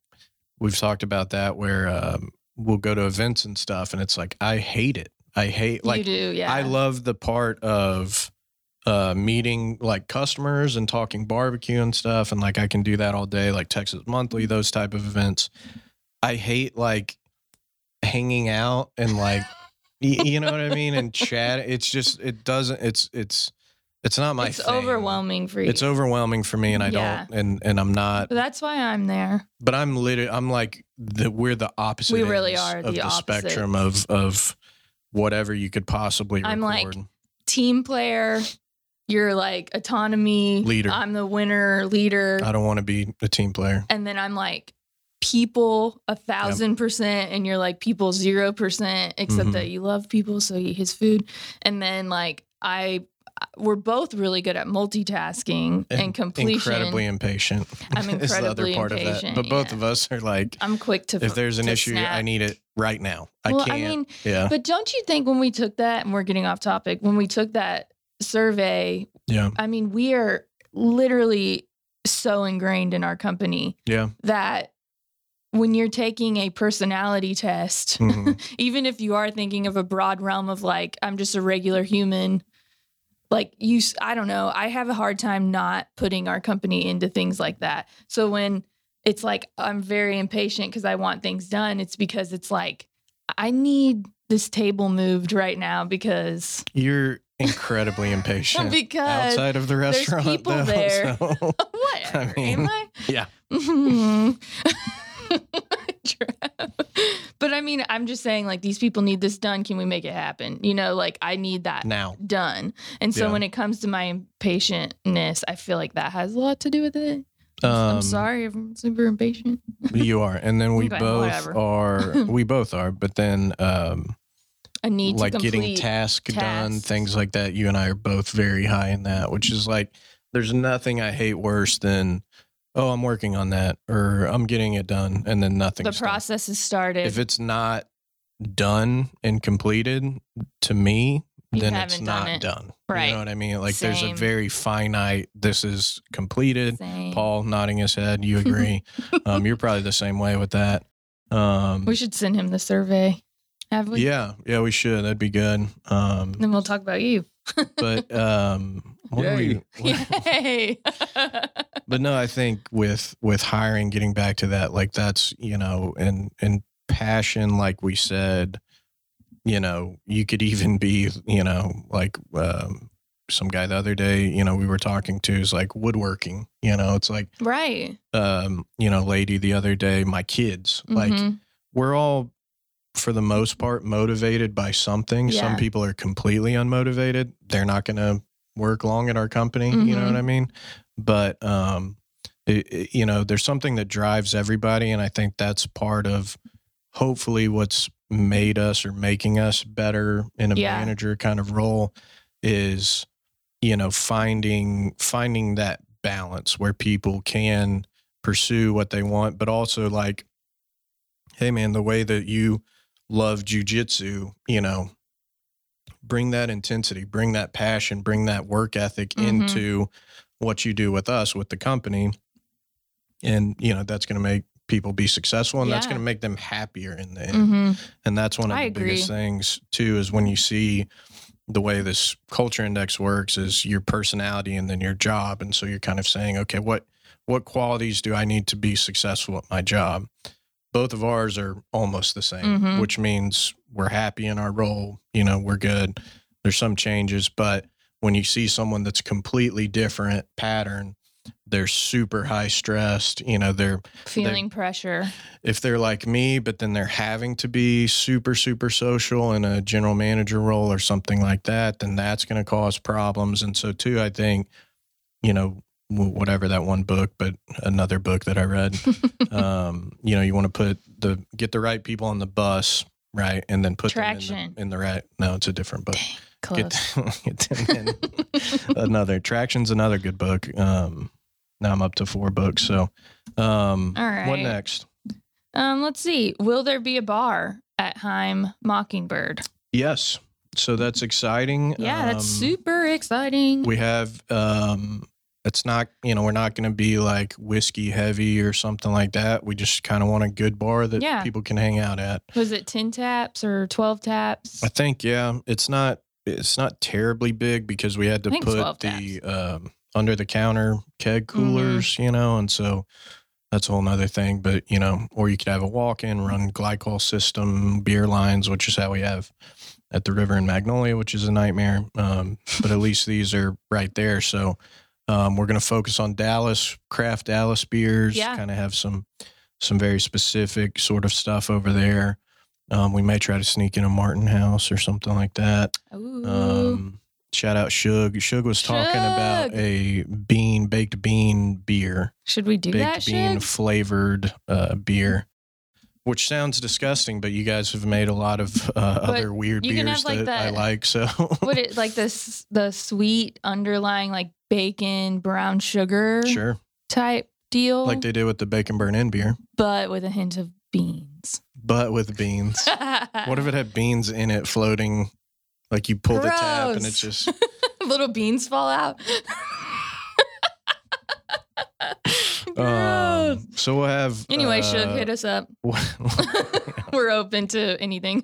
we've talked about that, where um, we'll go to events and stuff, and it's like I hate it. I hate like
do, yeah.
I love the part of uh, meeting like customers and talking barbecue and stuff, and like I can do that all day, like Texas Monthly, those type of events. I hate like hanging out and like y- you know what I mean and chat. It's just it doesn't. It's it's it's not my.
it's
thing.
overwhelming for you.
It's overwhelming for me, and I
Yeah.
don't, and and I'm not.
but that's why I'm there.
But I'm literally, I'm like the we're the opposite.
We really are
of
the
the, spectrum of of whatever you could possibly.
I'm like. Team player. You're like autonomy
Leader.
I'm the winner leader.
I don't want to be a team player.
and then I'm like people a thousand percent, and you're like people zero percent, except
Mhm.
that you love people, so you eat his food. And then like I, we're both really good at multitasking and, completion.
Incredibly impatient.
I'm
is the other
incredibly
part of that.
impatient,
But both
yeah.
of us are like,
I'm quick to.
if there's an issue,
snap.
I need it right now. I
well,
can't.
I mean,
yeah.
but don't you think when we took that, and we're getting off topic, when we took that survey,
Yeah.
I mean, we are literally so ingrained in our company
Yeah.
that when you're taking a personality test,
Mhm.
even if you are thinking of a broad realm of like, I'm just a regular human, like you, I don't know, I have a hard time not putting our company into things like that. So when it's like, I'm very impatient because I want things done, it's because it's like, I need this table moved right now because
You're incredibly impatient
because
outside of the restaurant.
there's people
though,
there.
so-
whatever
mean,
am I?
yeah.
But I mean, I'm just saying, like, these people need this done. Can we make it happen? You know, like, I need that
now.
done. And so
Yeah.
when it comes to my impatientness, I feel like that has a lot to do with it.
Um,
I'm sorry, if I'm super impatient.
You are, and then we
Okay,
both
whatever.
are. We both are, but then um,
I need
like getting task done, things like that. You and I are both very high in that, which is like there's nothing I hate worse than oh I'm working on that or I'm getting it done and then nothing.
the process is started.
If it's not done and completed, to me,
You
then it's
haven't done it.
done.
Right.
You know what I mean? Like there's a
Same.
very finite. This is completed.
Same.
Paul nodding his head. You agree? um, you're probably the same way with that. Um,
we should send him the survey. Have we?
yeah, yeah, we should. That'd be good. Um,
Then we'll talk about you.
but um, what are we?
Yay.
but no, I think with with hiring, getting back to that, like that's you know, and and passion, like we said, you know, you could even be, you know, like um, some guy the other day, you know, we were talking to is like woodworking. You know, it's like
right.
um, you know, lady the other day, my kids, like
Mhm.
we're all for the most part motivated by something. Some people are completely unmotivated. They're not going to work long at our company, you know what I mean? But um it, it- you know, there's something that drives everybody and I think that's part of hopefully what's made us or making us better in a
Yeah.
manager kind of role is you know finding finding that balance where people can pursue what they want but also like hey man the way that you love jujitsu you know bring that intensity bring that passion bring that work ethic
Mhm.
into what you do with us with the company. And you know that's going to make people be successful and that's going to make them happier in the end.
Mhm.
and that's one of
I
the biggest things too is when you see the way this culture index works is your personality and then your job. And so you're kind of saying okay what what qualities do i need to be successful at my job both of ours are almost the same
Mhm.
which means we're happy in our role you know we're good there's some changes but when you see someone that's completely different pattern they're super high stressed you know they're
Feeling pressure.
if they're like me, but then they're having to be super, super social in a general manager role or something like that, then that's going to cause problems. And so, too, I think, you know, whatever that one book, but another book that I read, um, you know, you want to put the get the right people on the bus, right, and then put them in
Traction.
the, in the right. No, it's a different book.
Close.
Get, get another Traction's another good book. Um, now I'm up to four books. So, um,
All
what next?
Um, let's see. Will there be a bar at Heim Mockingbird?
Yes. So that's exciting.
Yeah, that's
Um,
super exciting.
We have um it's not, you know, we're not going to be like whiskey heavy or something like that. We just kind of want a good bar that
Yeah.
people can hang out at.
Was it 10 taps or 12 taps?
I think yeah, it's not it's not terribly big because we had to put the um under the counter keg coolers, you know, and so that's a whole nother thing. But, you know, or you could have a walk in, run glycol system, beer lines, which is how we have at the river in Magnolia, which is a nightmare. Um, but at least these are right there. So um, we're going to focus on Dallas, craft Dallas beers,
Yeah.
kind of have some some very specific sort of stuff over there. Um, we may try to sneak in a Martin House or something like that.
Ooh.
Um, shout out Shug. Shug was talking about a bean baked bean beer,
Should we do
baked
that,
bean
Shug?
flavored uh, beer, which sounds disgusting, but you guys have made a lot of uh, other weird beers
like,
that I like. So
What it like this the sweet underlying like bacon brown sugar
sure,
type deal,
like they did with the bacon burn in beer,
but with a hint of beans.
but with beans. what if it had beans in it floating? Like you pull the tap and it's just
Little beans fall out.
Um, so we'll have
anyway,
uh,
Shug, hit us up. We're open to anything.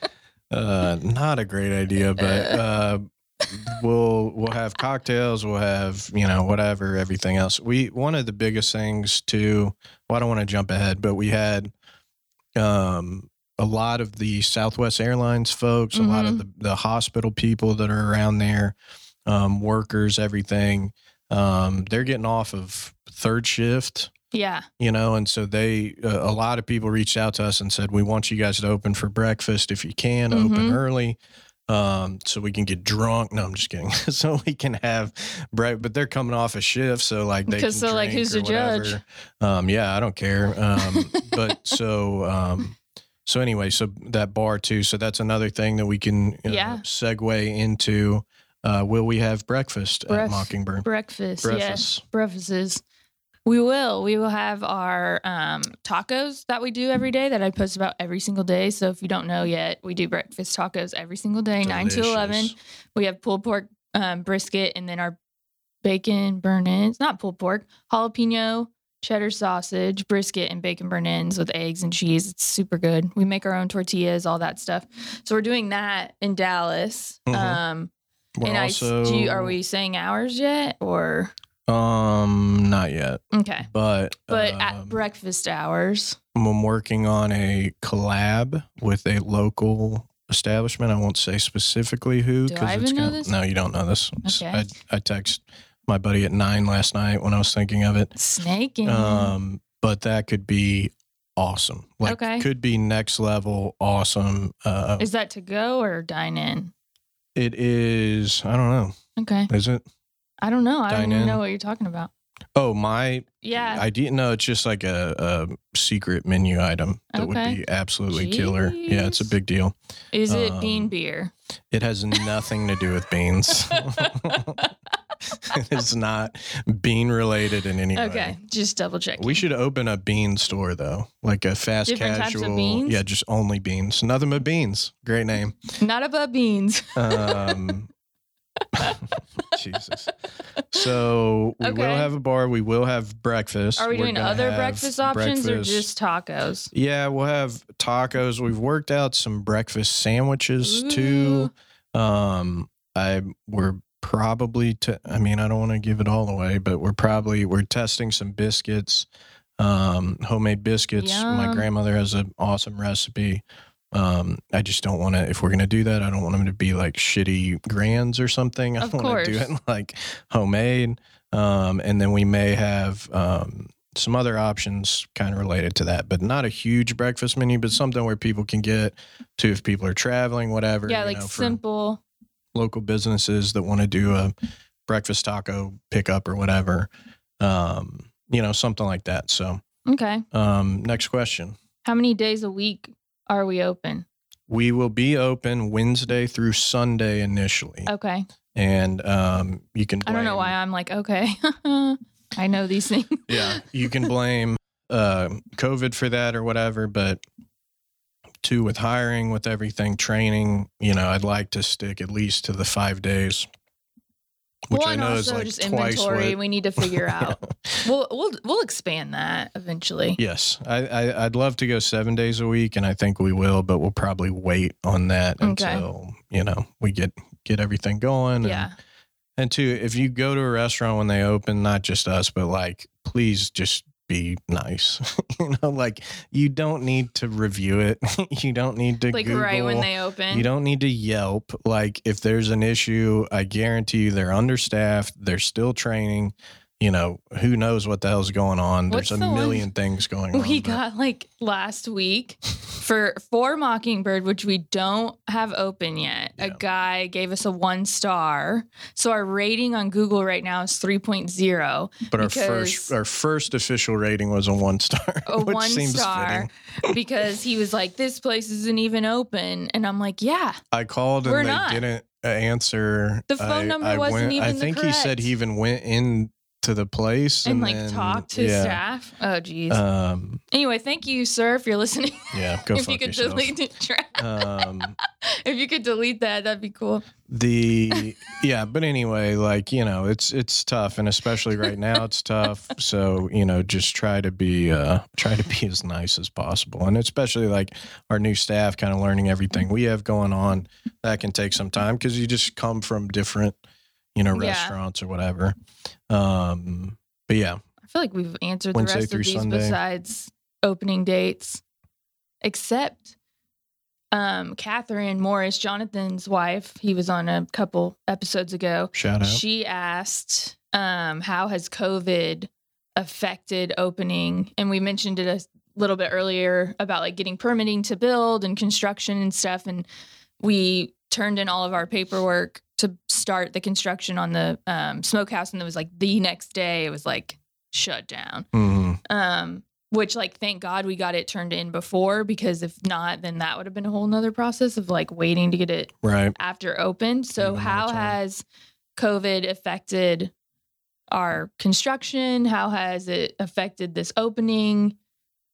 uh, not a great idea, but uh, we'll we'll have cocktails. We'll have you know whatever everything else. We one of the biggest things too. Well, I don't want to jump ahead, but we had um, a lot of the Southwest Airlines folks, a lot of the, the hospital people that are around there, um, workers, everything. Um, they're getting off of third shift
yeah.
you know and so they uh, a lot of people reached out to us and said we want you guys to open for breakfast if you can open
Mhm.
early um so we can get drunk no i'm just kidding so we can have break but they're coming off a shift so like they
Because so, like, who's the judge?
um yeah i don't care um but so um so anyway so that bar too so that's another thing that we can uh,
Yeah.
segue into uh will we have breakfast at mockingbird
Breakfast. Yes.
breakfast
breakfasts. We will. We will have our um, tacos that we do every day that I post about every single day. So if you don't know yet, we do breakfast tacos every single day, nine to eleven. We have pulled pork um, brisket and then our bacon burnt ends, not pulled pork, jalapeno, cheddar sausage, brisket, and bacon burnt ends with eggs and cheese. It's super good. We make our own tortillas, all that stuff. So we're doing that in Dallas.
Mhm.
Um,
We're
and
also
I do. You, are we saying hours yet or
um not yet
okay?
but
But
um,
at breakfast hours.
I'm working on a collab with a local establishment. I won't say specifically who
because
it's gonna-
this?
no, you don't know this.
Okay.
I I text my buddy at nine last night when I was thinking of it.
Snaking.
Um, but that could be awesome. Like
Okay.
could be next level awesome. Uh,
Is that to go or dine in?
It is. I don't know.
Okay.
Is it?
I don't know. I don't even
in.
know what you're talking about.
Oh, my
Yeah.
idea. No, it's just like a, a secret menu item that would be absolutely killer. Yeah, it's a
Jeez.
big deal.
Is it bean
um,
beer?
It has nothing to do with beans. it is not bean related in any way. Okay.
Just double check.
We should open a bean store though, like a fast
Different types of
casual.
beans?
Yeah, just only beans. Nothing but beans. Great name.
Not above beans.
Um, Jesus. So we will have a bar. We will have breakfast.
Are we
We're
doing other breakfast options or just tacos?
Yeah, we'll have tacos. We've worked out some breakfast sandwiches too. Um, I we're probably to. I mean, I don't want to give it all away, but we're probably we're testing some biscuits, um, homemade biscuits. My grandmother has an awesome recipe. Um, I just don't want to. If we're gonna do that, I don't want them to be like shitty grands or something. I want to do it like homemade. Um, and then we may have um some other options kind of related to that, but not a huge breakfast menu, but something where people can get to if people are traveling, whatever.
Yeah,
you
like
know, for
simple.
Local businesses that want to do a breakfast taco pickup or whatever. Um, you know, something like that. So,
Okay.
um, next question.
How many days a week are we open?
We will be open Wednesday through Sunday initially,
Okay.
and um, you can.
I don't know why I'm like, okay. I know these things.
yeah, you can blame uh, COVID for that or whatever, but with hiring, with everything, training, you know, I'd like to stick at least to the five days, which
well,
I know
also
is like
just inventory.
what.
We need to figure out. We'll we'll we'll expand that eventually.
Yes, I, I I'd love to go seven days a week, and I think we will, but we'll probably wait on that
Okay.
until you know we get get everything going. and-
Yeah.
And two, if you go to a restaurant when they open, not just us, but like, please just be nice. you know, like you don't need to review it. you don't need to
Like
Google.
right when they open.
You don't need to Yelp. Like if there's an issue, I guarantee you they're understaffed. They're still training. You know, who knows what the hell's going on?
What's
there's a
the
million things going on.
we
but-
got like last week for for Mockingbird, which we don't have open yet. A guy gave us a one star. So our rating on Google right now is 3.0.
but our first our first official rating was a one star,
A
which
one
seems
star. because he was like, This place isn't even open. And I'm like, Yeah,
I called and they
not.
didn't uh, answer.
The phone
I,
number
I
wasn't
went, I
even the
think he said he even went in to the place
and, like
then-
talk to
yeah.
staff. Oh, geez.
Um,
anyway, thank you, sir, if you're listening.
yeah, go
if
fuck
you could
yourself.
delete track,
um,
if you could delete that, that'd be cool.
the yeah, but anyway, like you know, it's it's tough, and especially right now, it's tough. So you know, just try to be uh try to be as nice as possible, and especially like our new staff, kind of learning everything we have going on. That can take some time because you just come from different, you know,
Yeah.
restaurants or whatever. Um, but yeah,
I feel like we've answered
Wednesday
the rest
through
of these
Sunday.
besides opening dates, except um, Catherine Morris, Jonathan's wife. He was on a couple episodes ago.
shout out.
She asked, um, "How has COVID affected opening?" And we mentioned it a little bit earlier about like getting permitting to build and construction and stuff. And we turned in all of our paperwork to start the construction on the um, smokehouse, and it was like the next day it was like shut down.
Mhm.
Um, which like thank God we got it turned in before because if not, then that would have been a whole nother process of like waiting to get it
Right.
after open. So
more
how has COVID affected our construction? How has it affected this opening?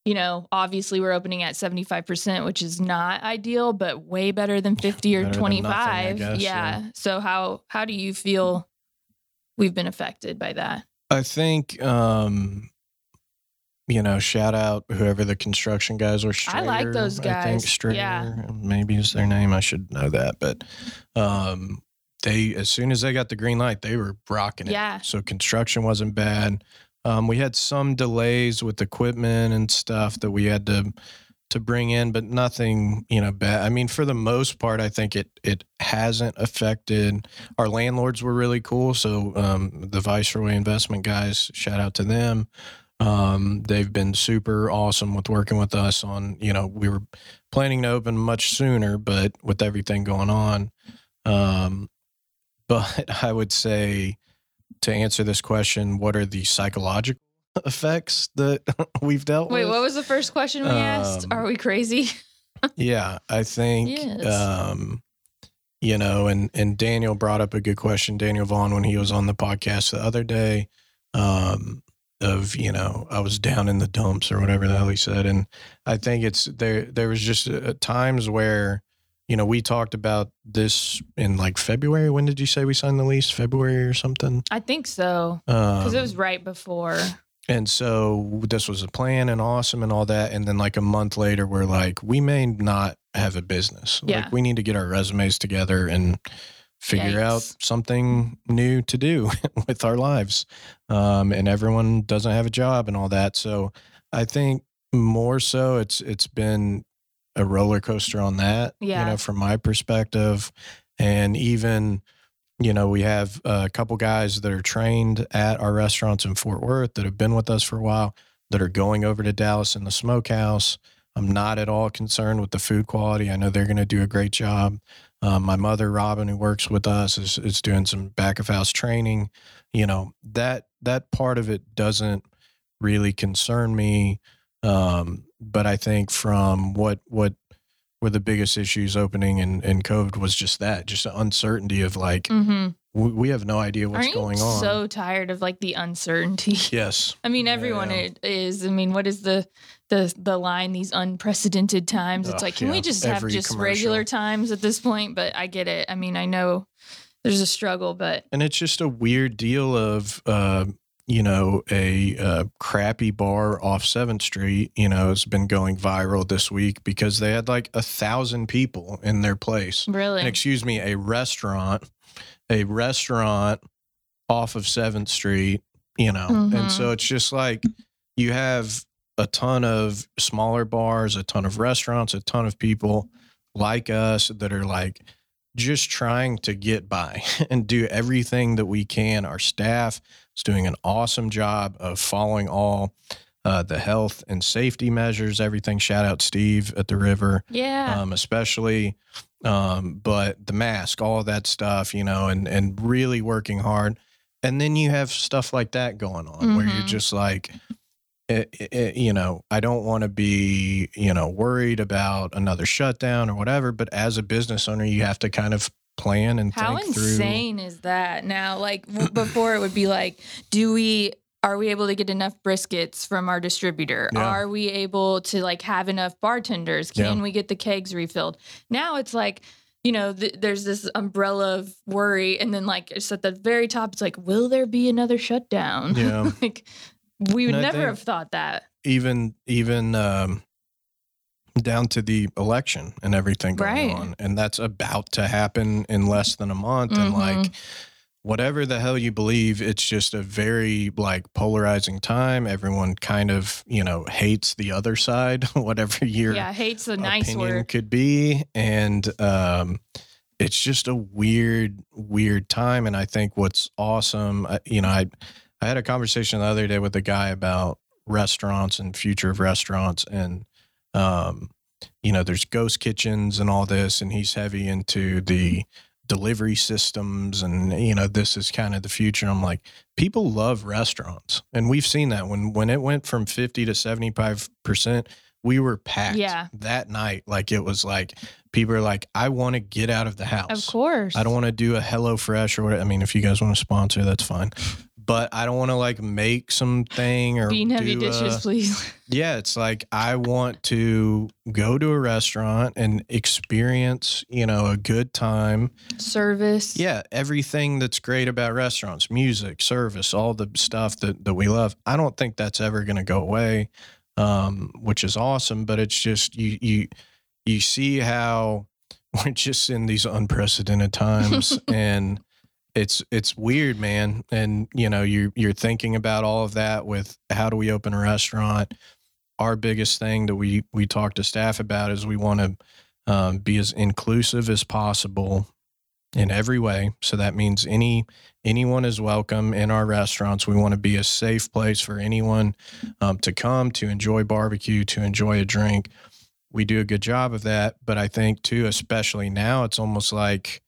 You know, obviously we're opening at 75%, which is not ideal, but way better than 50 or
Better than nothing,
25.
guess,
yeah.
yeah.
So how how do you feel we've been affected by that?
I think, um, you know, shout out whoever the construction guys were.
I like those
I think
guys.
Strayer,
Yeah.
maybe is their name. I should know that, but um, they as soon as they got the green light, they were rocking it.
Yeah.
So construction wasn't bad. Um, we had some delays with equipment and stuff that we had to to bring in, but nothing, you know, bad. I mean, for the most part, I think it it hasn't affected. Our landlords were really cool. So um, the Viceroy Investment guys, shout out to them. Um, they've been super awesome with working with us on. You know, we were planning to open much sooner, but with everything going on, um, but I would say to answer this question, what are the psychological effects that we've dealt
Wait,
with?
Wait, what was the first question we asked?
Um,
Are we crazy?
Yeah, I think
Yes.
um you know, and and Daniel brought up a good question, Daniel Vaughn, when he was on the podcast the other day, um, of, you know, I was down in the dumps or whatever the hell he said. And I think it's there there was just uh, times where, you know, we talked about this in like February. When did you say we signed the lease? February or something?
I think so.
Um,
Because it was right before.
and so this was a plan and awesome and all that. And then like a month later, we're like, we may not have a business.
Yeah.
Like we need to get our resumes together and figure out something new to do with our lives. Um, and everyone doesn't have a job and all that. So I think more so it's it's been a roller coaster on that.
Yeah.
You know, from my perspective. And even you know, we have a couple guys that are trained at our restaurants in Fort Worth that have been with us for a while that are going over to Dallas in the smokehouse. I'm not at all concerned with the food quality. I know they're going to do a great job. Um, my mother, Robin, who works with us, is, is doing some back of house training. You know that that part of it doesn't really concern me. Um, but I think from what what were the biggest issues opening and, and COVID was just that, just the uncertainty of like
Mm-hmm.
we, we have no idea what's
Aren't
going on.
so tired of like the uncertainty?
yes,
I mean, everyone
Yeah.
is. I mean, what is the the the line? These unprecedented times. It's
Ugh,
like, can we
yeah.
just have
Every
just
commercial.
regular times at this point? But I get it. I mean, I know there's a struggle, but
and it's just a weird deal of uh, you know a uh, crappy bar off Seventh Street. You know, has been going viral this week because they had like a thousand people in their place.
really,
And excuse me, a restaurant, a restaurant off of Seventh Street. You know,
Mhm.
and so it's just like you have a ton of smaller bars, a ton of restaurants, a ton of people like us that are like just trying to get by and do everything that we can. Our staff is doing an awesome job of following all uh, the health and safety measures, everything. Shout out Steve at the river,
yeah,
um, especially. Um, but the mask, all of that stuff, you know, and and really working hard. And then you have stuff like that going on where you're
Mhm.
just like, it, it, you know, I don't want to be, you know, worried about another shutdown or whatever. But as a business owner, you have to kind of plan and
How
think through.
insane is that now? Like w- before, it would be like, do we are we able to get enough briskets from our distributor?
Yeah.
Are we able to like have enough bartenders? Can
Yeah.
we get the kegs refilled? Now it's like. You know, th- there's this umbrella of worry, and then like it's at the very top. It's like, will there be another shutdown?
Yeah.
like we would
And
never have thought that.
even even um, down to the election and everything going
Right.
on, and that's about to happen in less than a month. And
Mhm.
like, whatever the hell you believe, it's just a very like polarizing time. Everyone kind of you know hates the other side, whatever your
yeah, hate's a nice word.
could be, and um, it's just a weird, weird time. And I think what's awesome, you know, I I had a conversation the other day with a guy about restaurants and future of restaurants, and um, you know, there's ghost kitchens and all this, and he's heavy into the delivery systems and you know this is kind of the future. I'm like people love restaurants and we've seen that. When when it went from 50 to 75 percent we were packed
Yeah.
that night. Like it was like people are like i want to get out of the house.
Of course.
i don't want to do a hello fresh or whatever i mean if you guys want to sponsor that's fine but i don't want to like make something or
Bean heavy dishes,
a-
please.
yeah, it's like I want to go to a restaurant and experience, you know, a good time.
Service.
Yeah, everything that's great about restaurants, music, service, all the stuff that that we love. I don't think that's ever going to go away, um, which is awesome. But it's just you you you see how we're just in these unprecedented times and it's it's weird man and you know you you're thinking about all of that with how do we open a restaurant? Our biggest thing that we we talk to staff about is we want to um, be as inclusive as possible in every way. So that means any anyone is welcome in our restaurants. We want to be a safe place for anyone um, to come to enjoy barbecue to enjoy a drink. We do a good job of that but i think too especially now it's almost like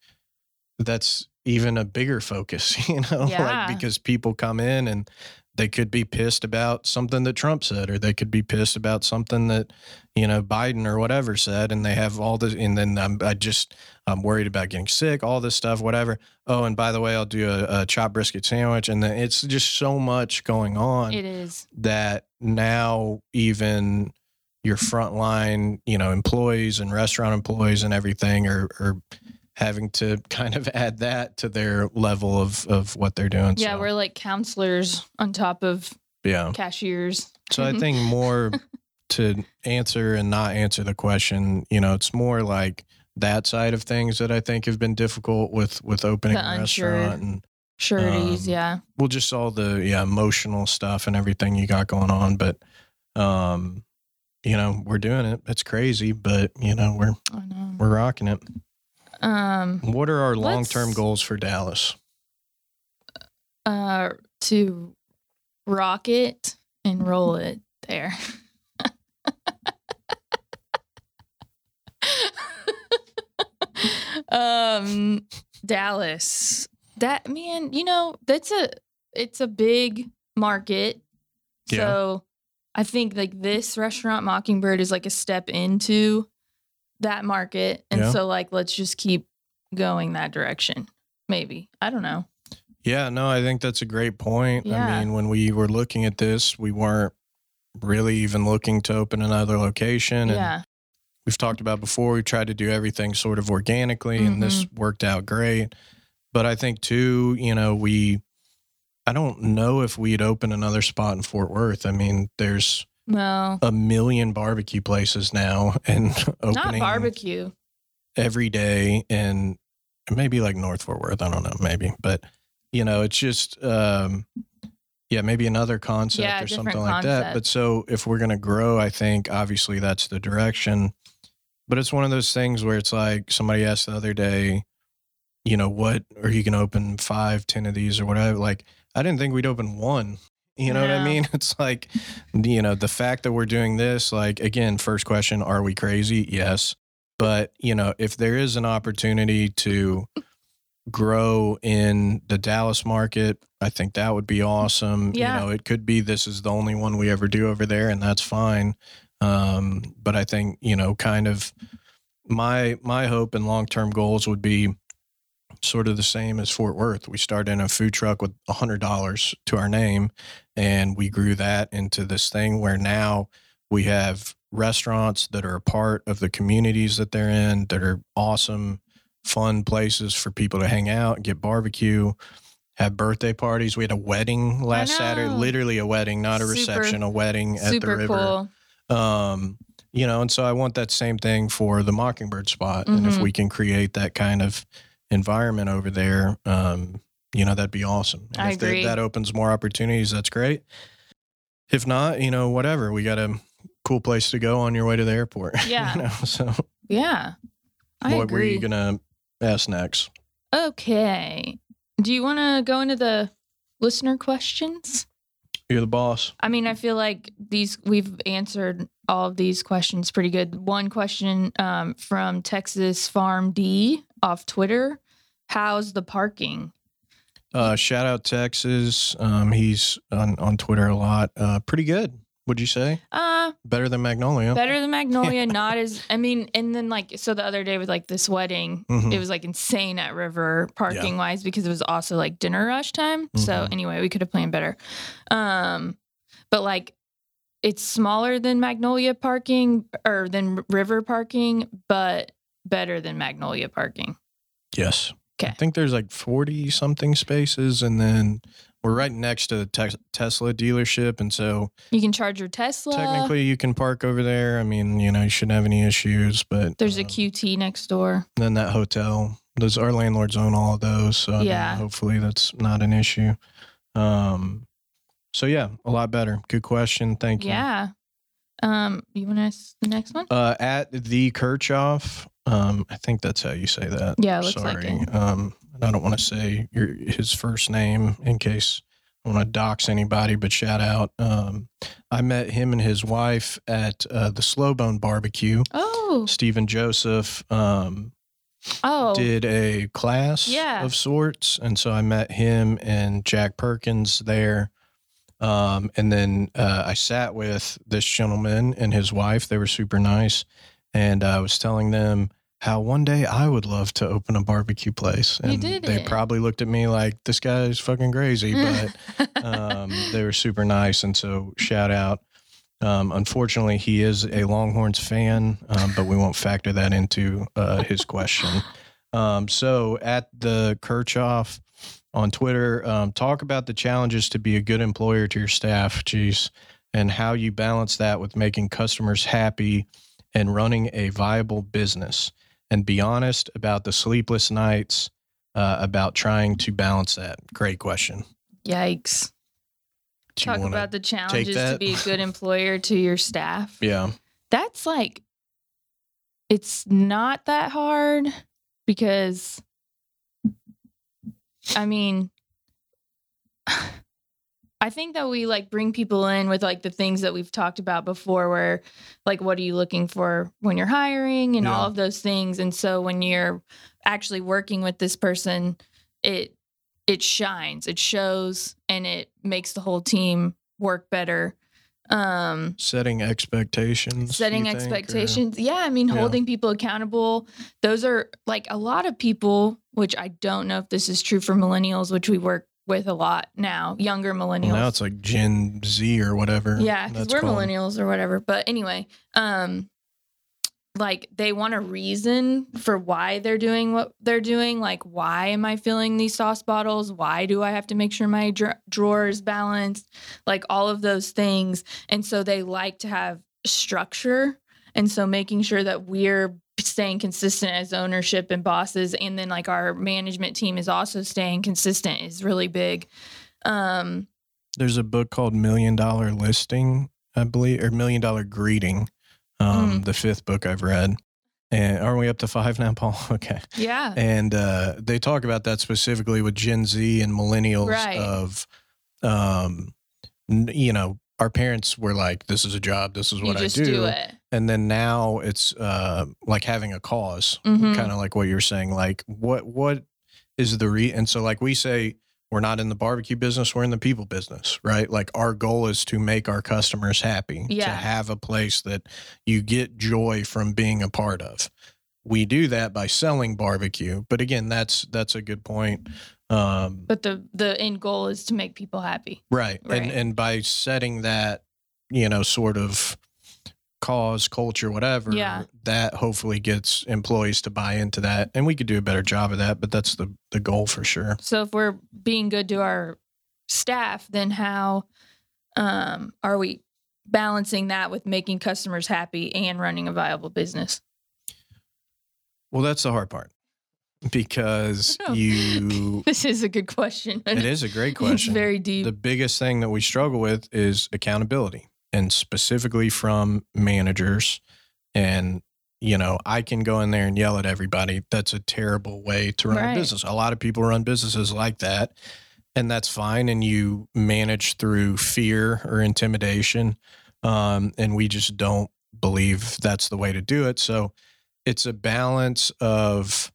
that's even a bigger focus you know
Yeah.
like because people come in and they could be pissed about something that Trump said, or they could be pissed about something that, you know, Biden or whatever said, and they have all this. And then I'm, I just, I'm worried about getting sick, all this stuff, whatever. Oh, and by the way, I'll do a, a chopped brisket sandwich, and then it's just so much going on
It is.
that now even your frontline, you know, employees and restaurant employees and everything are, are having to kind of add that to their level of, of what they're doing.
Yeah,
so,
we're like counselors on top of
yeah.
cashiers.
So I think more to answer and not answer the question, you know, it's more like that side of things that I think have been difficult with with opening
The
a
unsure.
restaurant and
Sureties,
Um,
yeah.
well just all the yeah emotional stuff and everything you got going on but um you know we're doing it it's crazy but you know we're
I know.
we're rocking it
Um,
what are our long-term goals for Dallas
uh, to rock it and roll it there. um, Dallas. That man, you know, that's a it's a big market.
Yeah.
So I think like this restaurant Mockingbird is like a step into that market. And
Yeah.
so like let's just keep going that direction. Maybe. I don't know.
Yeah, no, I think that's a great point.
Yeah.
I mean, when we were looking at this, we weren't really even looking to open another location. And
yeah.
we've talked about before, we tried to do everything sort of organically, and this
Mm-hmm.
worked out great. But I think, too, you know, we, I don't know if we'd open another spot in Fort Worth. I mean, there's
Well,
a million barbecue places now and opening not
barbecue.
every day and maybe like North Fort Worth. I don't know, maybe, but you know, it's just, um, yeah, maybe another concept
Yeah,
or something like that. But so if we're going to grow, I think obviously that's the direction. But it's one of those things where it's like somebody asked the other day, you know, what are you going to open five, ten of these or whatever? Like, I didn't think we'd open one. You know what I mean? It's like, you know, the fact that we're doing this, like, again, first question, are we crazy? Yes. But, you know, if there is an opportunity to grow in the Dallas market, I think that would be awesome.
Yeah.
You know, it could be this is the only one we ever do over there, and that's fine. Um, but I think, you know, kind of my my hope and long term goals would be sort of the same as Fort Worth. We started in a food truck with $100 to our name, and we grew that into this thing where now we have restaurants that are a part of the communities that they're in that are awesome, fun places for people to hang out, get barbecue, have birthday parties. We had a wedding last Saturday, literally a wedding, not a
Super-
reception, a wedding at the river
cool.
um you know and so i want that same thing for the mockingbird spot and if
Mhm.
we can create that kind of environment over there um you know that'd be awesome and
I
if that-
agree.
that opens more opportunities that's great if not you know whatever we got a cool place to go on your way to the airport
Yeah.
you know so
Yeah. I
what were you gonna ask next
okay. Do you want to go into the listener questions?
you're the boss
I mean, I feel like these we've answered all of these questions pretty good. One question um, from Texas Farm D off Twitter: How's the parking?
uh shout out texas um he's on on twitter a lot uh pretty good would you say
Uh,
better than magnolia
better than Magnolia. not as I mean, and then like so the other day with like this wedding,
Mhm.
it was like insane at River parking wise because it was also like dinner rush time. So
Mhm.
anyway, we could have planned better. Um, but like it's smaller than Magnolia parking or than River parking, but better than Magnolia parking.
Yes.
Okay.
I think there's like 40 something spaces, and then we're right next to the Tex Tesla dealership. And so
You can charge your Tesla.
technically you can park over there. I mean, you know, you shouldn't have any issues, but
there's a
um,
QT next door.
Then that hotel, those our landlords own all of those. So I mean,
Yeah.
hopefully that's not an issue. Um, so yeah, a lot better. Good question. Thank you.
Yeah. Um, you want to ask the next one?
Uh, at the Kirchhoff, um, I think that's how you say that.
Yeah, it looks like
Sorry.
it.
Um, I don't want to say your his first name in case I want to dox anybody, but shout out. Um, I met him and his wife at uh, the Slow Bone Barbecue.
Oh,
Stephen Joseph um,
oh,
did a class
Yeah.
of sorts, and so I met him and Jack Perkins there. Um, and then uh, I sat with this gentleman and his wife. They were super nice, and I was telling them how one day I would love to open a barbecue place.
You
And
did
they probably looked at me like this guy's fucking crazy, but um, they were super nice. And so shout out. Um, unfortunately, he is a Longhorns fan, um, but we won't factor that into uh, his question. Um, so at the Kirchhoff on Twitter, um, talk about the challenges to be a good employer to your staff, Jeez. and how you balance that with making customers happy and running a viable business. And be honest about the sleepless nights, uh, about trying to balance that. Great question.
Yikes.
Do
Talk about the challenges to be a good employer to your staff.
yeah.
That's like, it's not that hard because, I mean, I think that we like bring people in with like the things that we've talked about before, where like, what are you looking for when you're hiring and all of those things. And so when you're actually working with this person, it, it shines, it shows, and it makes the whole team work better. Um,
Setting expectations.
setting
you think, or-
expectations yeah i mean
Yeah.
holding people accountable those are like a lot of people which i don't know if this is true for millennials which we work with a lot now younger millennials
Well, now it's like Gen Z or whatever.
yeah because we're
called.
millennials or whatever. But anyway um like they want a reason for why they're doing what they're doing. Like why am i filling these sauce bottles? Why do i have to make sure my dra- drawer is balanced? Like all of those things. And so they like to have structure. And so making sure that we're staying consistent as ownership and bosses and then like our management team is also staying consistent is really big um
There's a book called Million Dollar Listing, I believe, or Million Dollar Greeting. Um,
Mm.
the fifth book I've read. And aren't we up to five now, Paul? Okay.
yeah
And uh, they talk about that specifically with Gen Z and millennials
Right.
of, um, you know, our parents were like, "This is a job. This is what I do,",
do it
and then now it's uh, like having a cause,
Mhm.
kind of like what you're saying. Like, what what is the re? And so, like we say, we're not in the barbecue business; we're in the people business, right? Like our goal is to make our customers happy,
Yeah.
to have a place that you get joy from being a part of. we do that by selling barbecue. But again, that's that's a good point. Um,
But the the end goal is to make people happy.
right.
Right.
And and by setting that, you know, sort of cause, culture, whatever,
Yeah.
that hopefully gets employees to buy into that. And we could do a better job of that, but that's the the goal for sure.
So if we're being good to our staff, then how um, are we balancing that with making customers happy and running a viable business?
Well, that's the hard part because you.
This is a good question.
It is a great
It's
question.
very deep.
the biggest thing that we struggle with is accountability and specifically from managers and you know i can go in there and yell at everybody that's a terrible way to run
Right.
a business a lot of people run businesses like that and that's fine and you manage through fear or intimidation um, and we just don't believe that's the way to do it so it's a balance of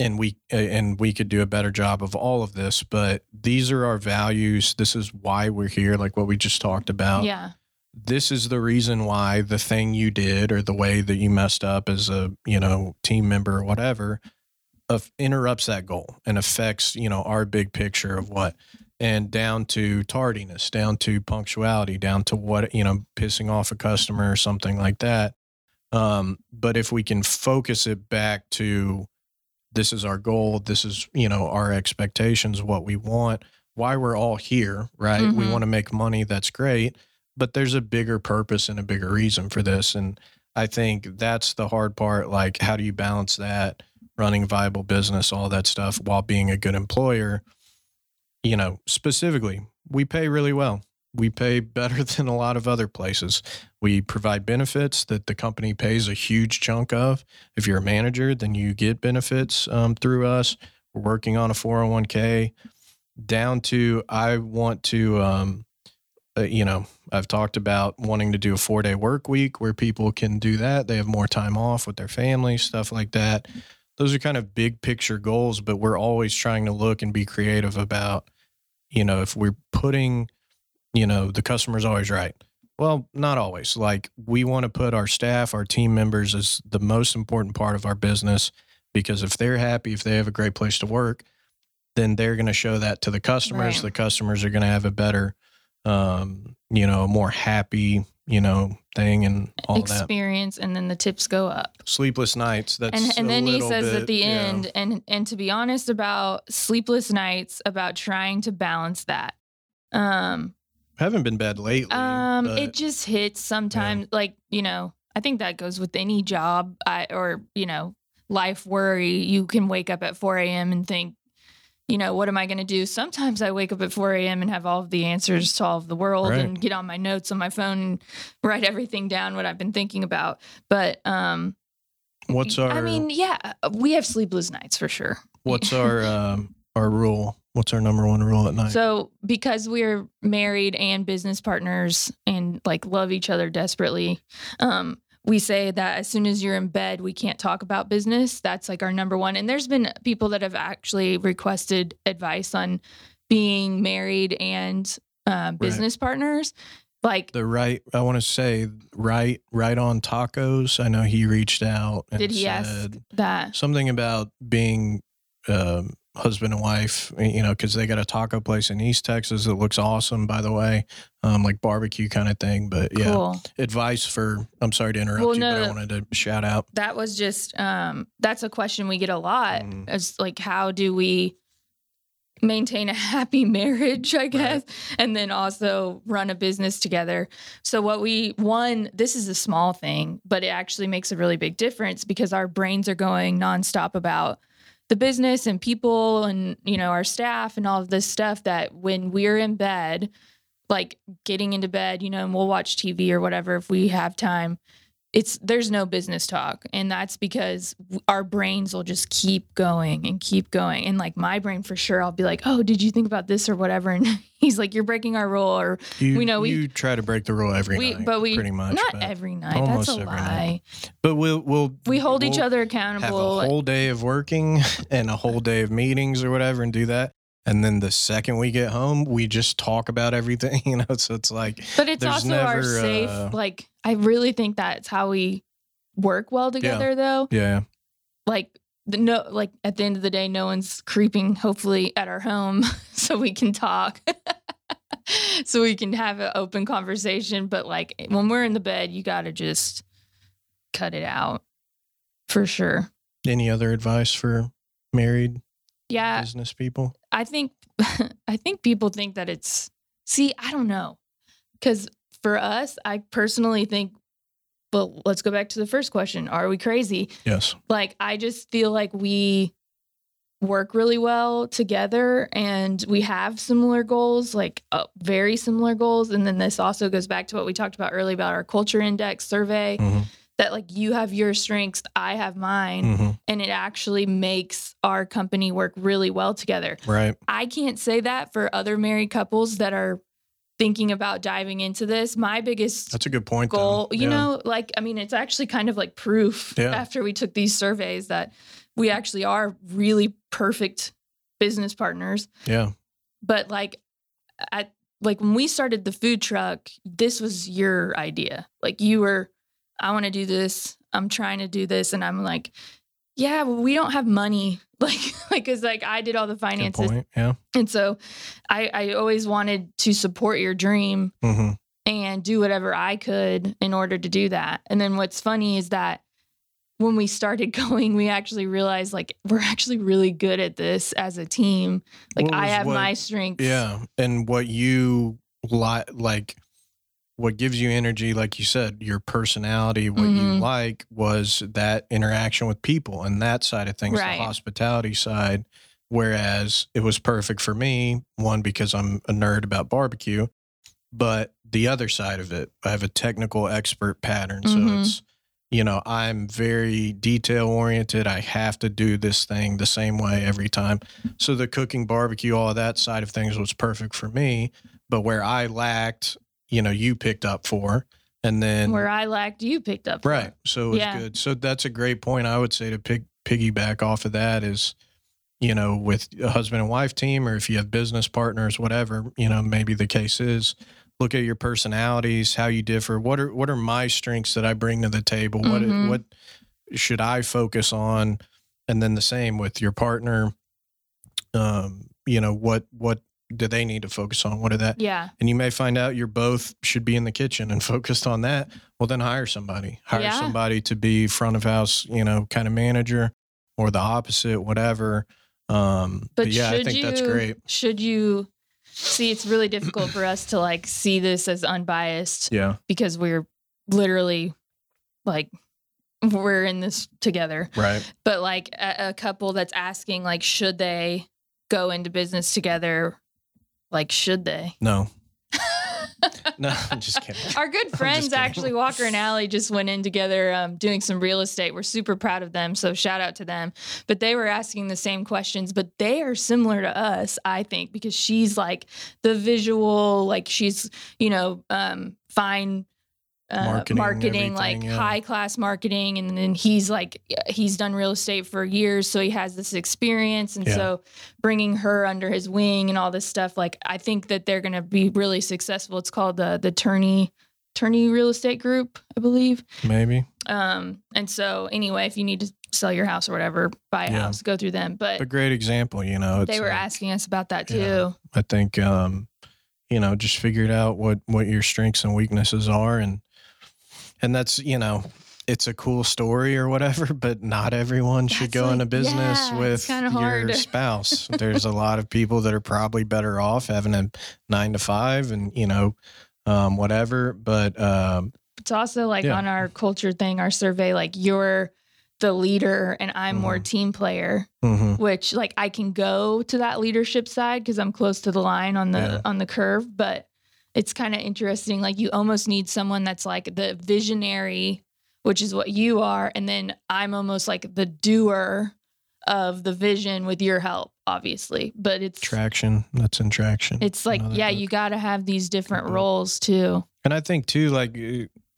and we and we could do a better job of all of this but these are our values. This is why we're here like what we just talked about.
Yeah.
this is the reason why the thing you did or the way that you messed up as a you know team member or whatever of interrupts that goal and affects you know our big picture of what and down to tardiness down to punctuality down to what you know pissing off a customer or something like that. Um, but if we can focus it back to this is our goal this is you know our expectations what we want why we're all here right? We
Mhm.
want to make money that's great but there's a bigger purpose and a bigger reason for this and i think that's the hard part like how do you balance that running viable business all that stuff while being a good employer? You know specifically we pay really well we pay better than a lot of other places. We provide benefits that the company pays a huge chunk of. If you're a manager then you get benefits um, through us. We're working on a 401k down to i want to um, uh, you know i've talked about wanting to do a four day work week where people can do that. They have more time off with their family, stuff like that. Those are kind of big picture goals but we're always trying to look and be creative about you know if we're putting you know the customer's always right. Well not always. Like we want to put our staff our team members as the most important part of our business because if they're happy if they have a great place to work then they're going to show that to the customers.
Right.
the customers are going to have a better um you know a more happy you know thing and all that.
Experience, and then the tips go up.
sleepless nights that's
and and then he says
bit,
at the end and and to be honest about sleepless nights about trying to balance that um
haven't been bad lately
um
but
it just hits sometimes like you know i think that goes with any job I, or you know life worry. You can wake up at 4 a.m and think you know what am i going to do? Sometimes i wake up at 4 a.m and have all of the answers to all of the world
Right.
and get on my notes on my phone and write everything down what i've been thinking about. But um
what's our
I mean, yeah, we have sleepless nights for sure.
what's our um our rule what's our number one rule at night
So, because we're married and business partners and like love each other desperately, um, we say that as soon as you're in bed, we can't talk about business. That's like our number one. And there's been people that have actually requested advice on being married and uh, business partners. Like,
the right i want to say right right on tacos i know he reached out and
did he
said
ask that?
something about being um, husband and wife you know because they got a taco place in east texas that looks awesome by the way um, like barbecue kind of thing but yeah.
Cool.
advice for i'm sorry to interrupt
Well,
you but i wanted to shout out.
That was just um that's a question we get a lot
Mhm.
it's like how do we maintain a happy marriage i guess and then also run a business together? So what we one this is a small thing but it actually makes a really big difference because our brains are going nonstop about the business and people and you know our staff and all of this stuff that when we're in bed like getting into bed you know and we'll watch tv or whatever if we have time it's there's no business talk. And that's because our brains will just keep going and keep going. And like my brain for sure i'll be like oh did you think about this or whatever? And he's like you're breaking our rule or
you,
We know we-
you try to break the rule every
we
night
but we
pretty much
not every night
almost
that's a
every
lie.
Night. but we'll we'll
we hold each
we'll
other
have
accountable
a whole day of working and a whole day of meetings or whatever and do that and then the second we get home we just talk about everything you know so it's like
but it's also our safe
uh,
like i really think that's how we work well together though.
Yeah
like the no like at the end of the day no one's creeping hopefully at our home so we can talk so we can have an open conversation. But like when we're in the bed you got to just cut it out for sure.
Any other advice for married
yeah
business people?
I think I think people think that it's see, I don't know. Cuz for us, I personally think but let's go back to the first question. Are we crazy?
Yes.
Like I just feel like we work really well together and we have similar goals, like uh, very similar goals and then this also goes back to what we talked about earlier about our culture index survey
hmm
that like you have your strengths, I have mine
hmm
and it actually makes our company work really well together.
Right.
I can't say that for other married couples that are thinking about diving into this. My biggest
That's a good point.
goal,
though.
you know, like, I mean, it's actually kind of like proof
Yeah.
after we took these surveys that we actually are really perfect business partners.
Yeah.
But like, at like when we started the food truck, this was your idea. Like, you were, I want to do this. I'm trying to do this. And I'm like, yeah, well, we don't have money. Like, like, cause like I did all the finances.
Yeah.
and so I, I always wanted to support your dream
hmm
and do whatever I could in order to do that. And then what's funny is that when we started going, we actually realized like we're actually really good at this as a team. Like I have
what-
my strengths.
Yeah. And what you like, like, what gives you energy, like you said, your personality, what you
Mhm.
like was that interaction with people and that side of things,
Right.
the hospitality side. Whereas it was perfect for me, one, because I'm a nerd about barbecue, but the other side of it, I have a technical expert pattern. So
Mhm.
it's, you know, I'm very detail oriented. I have to do this thing the same way every time. So the cooking, barbecue, all of that side of things was perfect for me. But where I lacked, you know, you picked up for. And then,
Where I lacked, you picked up. for.
right. So it was
Yeah.
good. So that's a great point. I would say to pig, piggyback off of that is, you know, with a husband and wife team, or if you have business partners, whatever, you know, maybe the case is, look at your personalities, how you differ. What are what are my strengths that I bring to the table? What
Mhm.
what should I focus on? And then the same with your partner. Um, you know, what what do they need to focus on? What are that?
Yeah.
And you may find out you're both should be in the kitchen and focused on that. Well, then hire somebody. Hire
Yeah.
somebody to be front of house, you know, kind of manager or the opposite, whatever. Um, but,
But,
yeah, I think
you,
that's great.
Should you see? It's really difficult for us to like see this as unbiased
Yeah.
because we're literally like we're in this together.
Right.
But like a, a couple that's asking like, should they go into business together? Like, should they?
No. no, I'm just kidding.
Our good friends,
kidding.
actually, Walker and Allie, just went in together um, doing some real estate. We're super proud of them. So shout out to them. But they were asking the same questions, but they are similar to us, I think, because she's like the visual, like she's, you know, um, fine. Uh,
Marketing,
marketing, like
yeah.
high class marketing, and then he's like he's done real estate for years, so he has this experience, and
Yeah.
so bringing her under his wing and all this stuff, like I think that they're going to be really successful. It's called the the Turney Turney Real Estate Group, I believe.
Maybe.
Um, and so anyway, if you need to sell your house or whatever, buy a
Yeah.
house, go through them. But
A great example, you know. It's
they were
like-
asking us about that too.
I think um, you know, just figured out what what your strengths and weaknesses are and and that's, you know, it's a cool story or whatever, but not everyone should go
like-
into business
yeah,
with your spouse. There's a lot of people that are probably better off having a 9 to 5 and, you know, um whatever, but um
It's also like
Yeah.
on our culture thing, our survey, like you're the leader and I'm more
Mhm.
team player.
mhm,
which like I can go to that leadership side because I'm close to the line on the
Yeah.
on the curve, but it's kind of interesting. Like you almost need someone that's like the visionary, which is what you are, and then I'm almost like the doer of the vision with your help, obviously. But it's
traction, that's in traction.
it's like
Another
yeah,
book.
you got to have these different
book.
roles too.
And I think too, like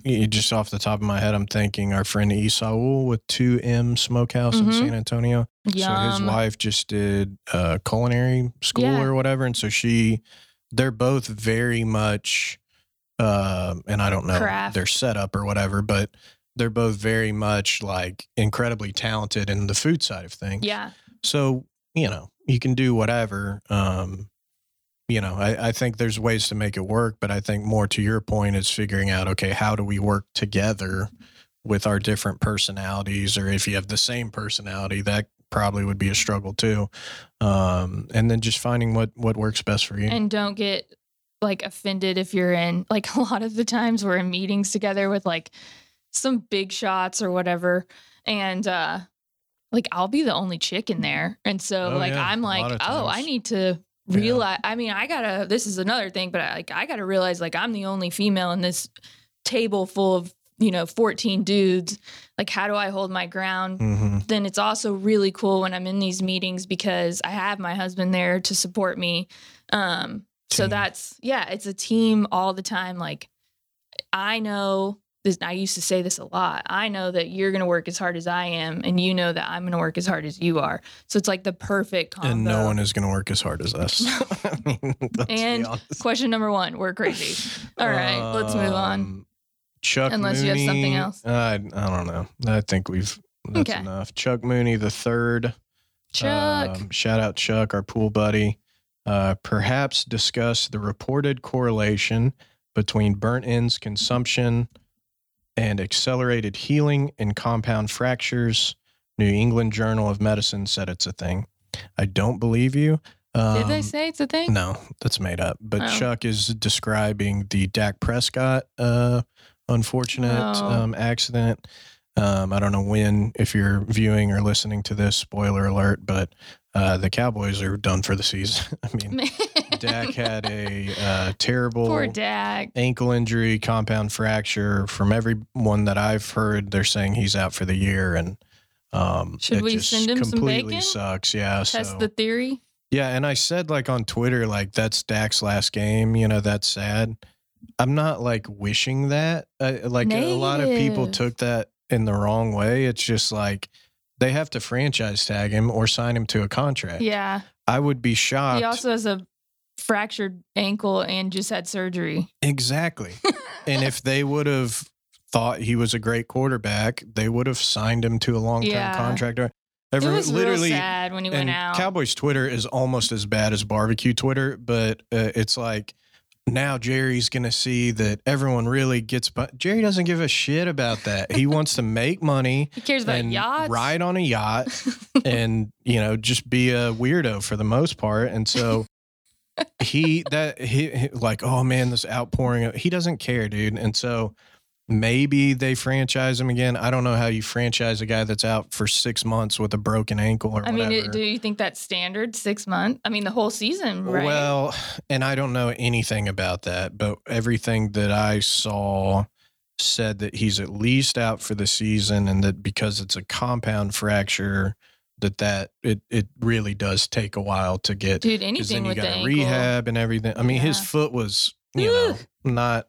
just off the top of my head, I'm thinking our friend Esaul with 2M Smokehouse in
Mhm.
San Antonio. So his wife just did uh, culinary school
Yeah.
or whatever, and so she, they're both very much, uh, and I don't know
Craft.
their setup or whatever, but they're both very much like incredibly talented in the food side of things.
Yeah.
So, you know, you can do whatever. Um, you know, I, I think there's ways to make it work, but I think more to your point is figuring out, okay, how do we work together with our different personalities? Or if you have the same personality, that probably would be a struggle too. Um, and then just finding what, what works best for you.
And don't get like offended if you're in like a lot of the times we're in meetings together with like some big shots or whatever. And uh like I'll be the only chick in there. And so
Oh,
like
yeah,
I'm like, oh, I need to
Yeah.
realize I mean, I gotta this is another thing, but I, like I gotta realize like I'm the only female in this table full of, you know, 14 dudes. Like how do I hold my ground?
hmm
then it's also really cool when I'm in these meetings because I have my husband there to support me. Um, so that's yeah, it's a team all the time. Like I know this. I used to say this a lot. I know that you're going to work as hard as I am, and you know that I'm going to work as hard as you are. So it's like the perfect combo.
And no one is going to work as hard as us. I mean,
And. Question number one: We're crazy. All right, let's move on.
Um, Chuck
Unless you have something
Mooney,
else.
I, I don't know. I think we've that's
Okay.
enough. Chuck Mooney the third.
Chuck.
Um, shout out Chuck, our pool buddy. Uh, perhaps discuss the reported correlation between burnt ends consumption and accelerated healing in compound fractures. New England Journal of Medicine said it's a thing. I don't believe you. Um,
Did they say it's a thing?
no, that's made up. But
Oh.
Chuck is describing the Dak Prescott uh, unfortunate
Oh.
um, accident. Um, I don't know when, if you're viewing or listening to this, spoiler alert, but uh, the Cowboys are done for the season. I mean, Dak had a uh, terrible
Poor Dak.
ankle injury, compound fracture. From everyone that I've heard, they're saying he's out for the year. And um,
Should we send him some
completely
bacon?
sucks. Yeah.
Test
so.
the theory.
Yeah, and I said like on Twitter, like that's Dak's last game. You know, that's sad. I'm not like wishing that. Uh, like a lot of people took that in the wrong way. It's just like they have to franchise tag him or sign him to a contract.
Yeah.
I would be shocked.
He also has a fractured ankle and just had surgery.
exactly. and if they would have thought he was a great quarterback, they would have signed him to a long term
Yeah.
contract. Or-
It was
literally,
sad when he went out.
Cowboys Twitter is almost as bad as barbecue Twitter, but uh, it's like now Jerry's gonna see that everyone really gets. But Jerry doesn't give a shit about that. He wants to make money
he cares about
and
yachts.
ride on a yacht and you know just be a weirdo for the most part. And so he that he, he- like oh man this outpouring of, he doesn't care dude. And so maybe they franchise him again. I don't know how you franchise a guy that's out for six months with a broken ankle or
I mean,
whatever.
it, do you think that's standard? Six months? I mean, the whole season, right?
Well, and I don't know anything about that, but everything that I saw said that he's at least out for the season and that because it's a compound fracture that that it it really does take a while to get
Dude,
because then
anything
you
with the
got
ankle.
rehab and everything. I mean, his foot was, you know, not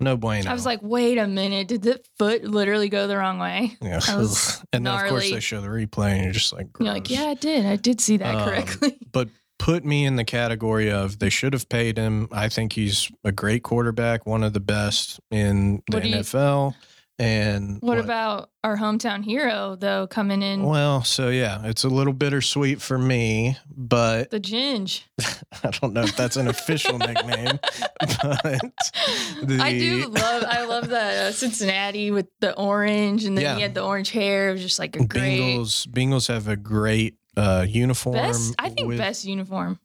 no bueno.
I was like, wait a minute. Did the foot literally go the wrong way?
yeah. and then of course they show the replay and you're just like,
You're like, yeah, I did. I did see that
Um,
correctly.
but put me in the category of they should have paid him. I think he's a great quarterback, one of the best in the
do you-
NFL. And
What, about our hometown hero, though, coming in
Well, so yeah, it's a little bittersweet for me, but
the Ginge?
I don't know if that's an official nickname. But the,
I do love. I love that uh, Cincinnati with the orange, and then
Yeah.
he had the orange hair. It was just like a great
Bengals. Bengals have a great uh, uniform.
best. I think
with-
best uniform.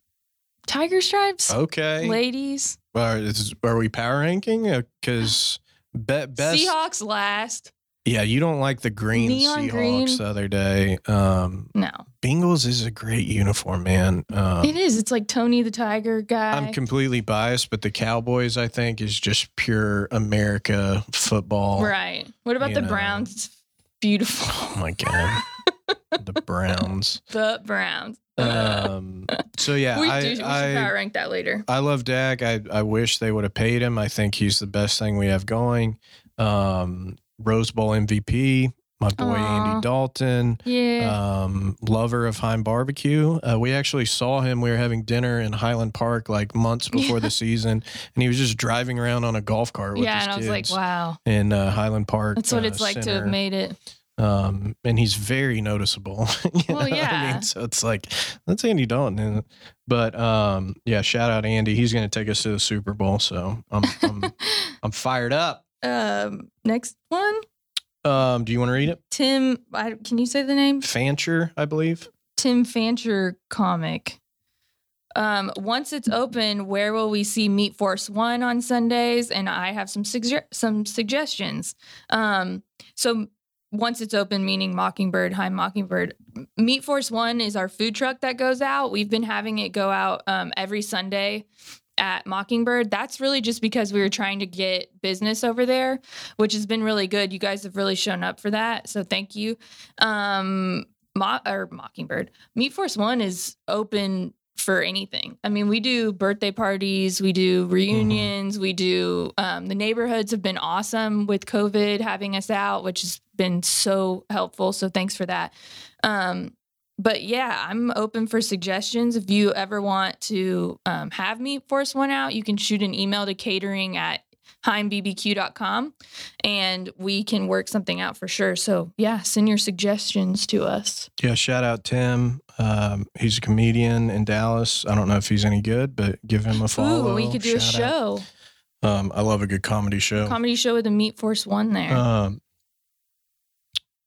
Tiger stripes,
Okay.
ladies.
Are, is, are we power ranking? Because be, best.
Seahawks last.
Yeah, you don't like the green
Neon
Seahawks
green.
the other day. Um,
No,
Bengals is a great uniform, man. Um,
it is. It's like Tony the Tiger guy.
I'm completely biased, but the Cowboys, I think, is just pure America football.
right. What about the
know.
Browns? It's beautiful.
Oh my god, the Browns.
the Browns.
Um, so yeah,
we
I,
do. We should
I,
power rank that later.
I love Dak. I, I wish they would have paid him. I think he's the best thing we have going. Um, Rose Bowl MVP. my boy
Aw.
Andy Dalton,
Yeah.
um, lover of Heim Barbecue. Uh, we actually saw him. We were having dinner in Highland Park like months before the season, and he was just driving around on a golf cart with
yeah,
his
and I was like, wow,
in uh, Highland Park.
that's what
uh,
it's like to have made it.
Um, and he's very noticeable. you
Well,
know what I
yeah.
mean? So it's like that's Andy Dalton, isn't but um, yeah, shout out Andy. He's going to take us to the Super Bowl, so I'm I'm, I'm fired up.
um, next one,
Um, do you want to read it?
Tim. I, can you say the name?
Fancher, I believe.
Tim Fancher comic. Um, once it's open, where will we see Meat Force One on Sundays? And I have some sugge- some suggestions. Um, so once it's open, meaning Mockingbird, High Mockingbird, Meat Force One is our food truck that goes out. We've been having it go out um, every Sunday at Mockingbird. That's really just because we were trying to get business over there, which has been really good. You guys have really shown up for that, so thank you. Um, Mo- or Mockingbird. Meat Force One is open for anything. I mean, we do birthday parties, we do reunions, we do. Um, the neighborhoods have been awesome with COVID having us out, which has been so helpful. So thanks for that. Um, but yeah, I'm open for suggestions. If you ever want to um, have Meat Force One out, you can shoot an email to catering at heimbbq.com and we can work something out for sure. So yeah, send your suggestions to us.
Yeah, shout out Tim. Um, he's a comedian in Dallas. I don't know if he's any good, but give him a follow.
Ooh, we could do a
out.
show,
Um, I love a good comedy show.
comedy show with a Meat Force One there.
Um,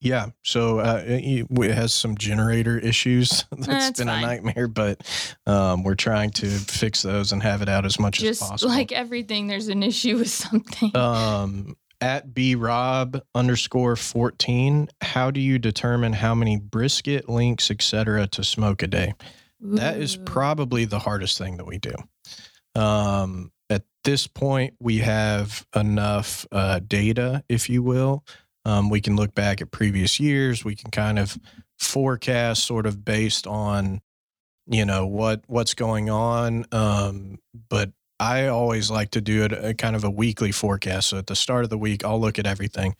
yeah, so uh, it, it has some generator issues. That's
That's
been
fine.
a nightmare, but um, we're trying to fix those and have it out as much
Just
as possible.
like everything, there's an issue with something.
um, at b rob underscore fourteen. How do you determine how many brisket links, etc., to smoke a day? That is probably the hardest thing that we do. Um, at this point, we have enough uh, data, if you will. Um, we can look back at previous years. We can kind of forecast, sort of based on, you know, what what's going on. Um, but I always like to do it a kind of a weekly forecast. So at the start of the week, I'll look at everything,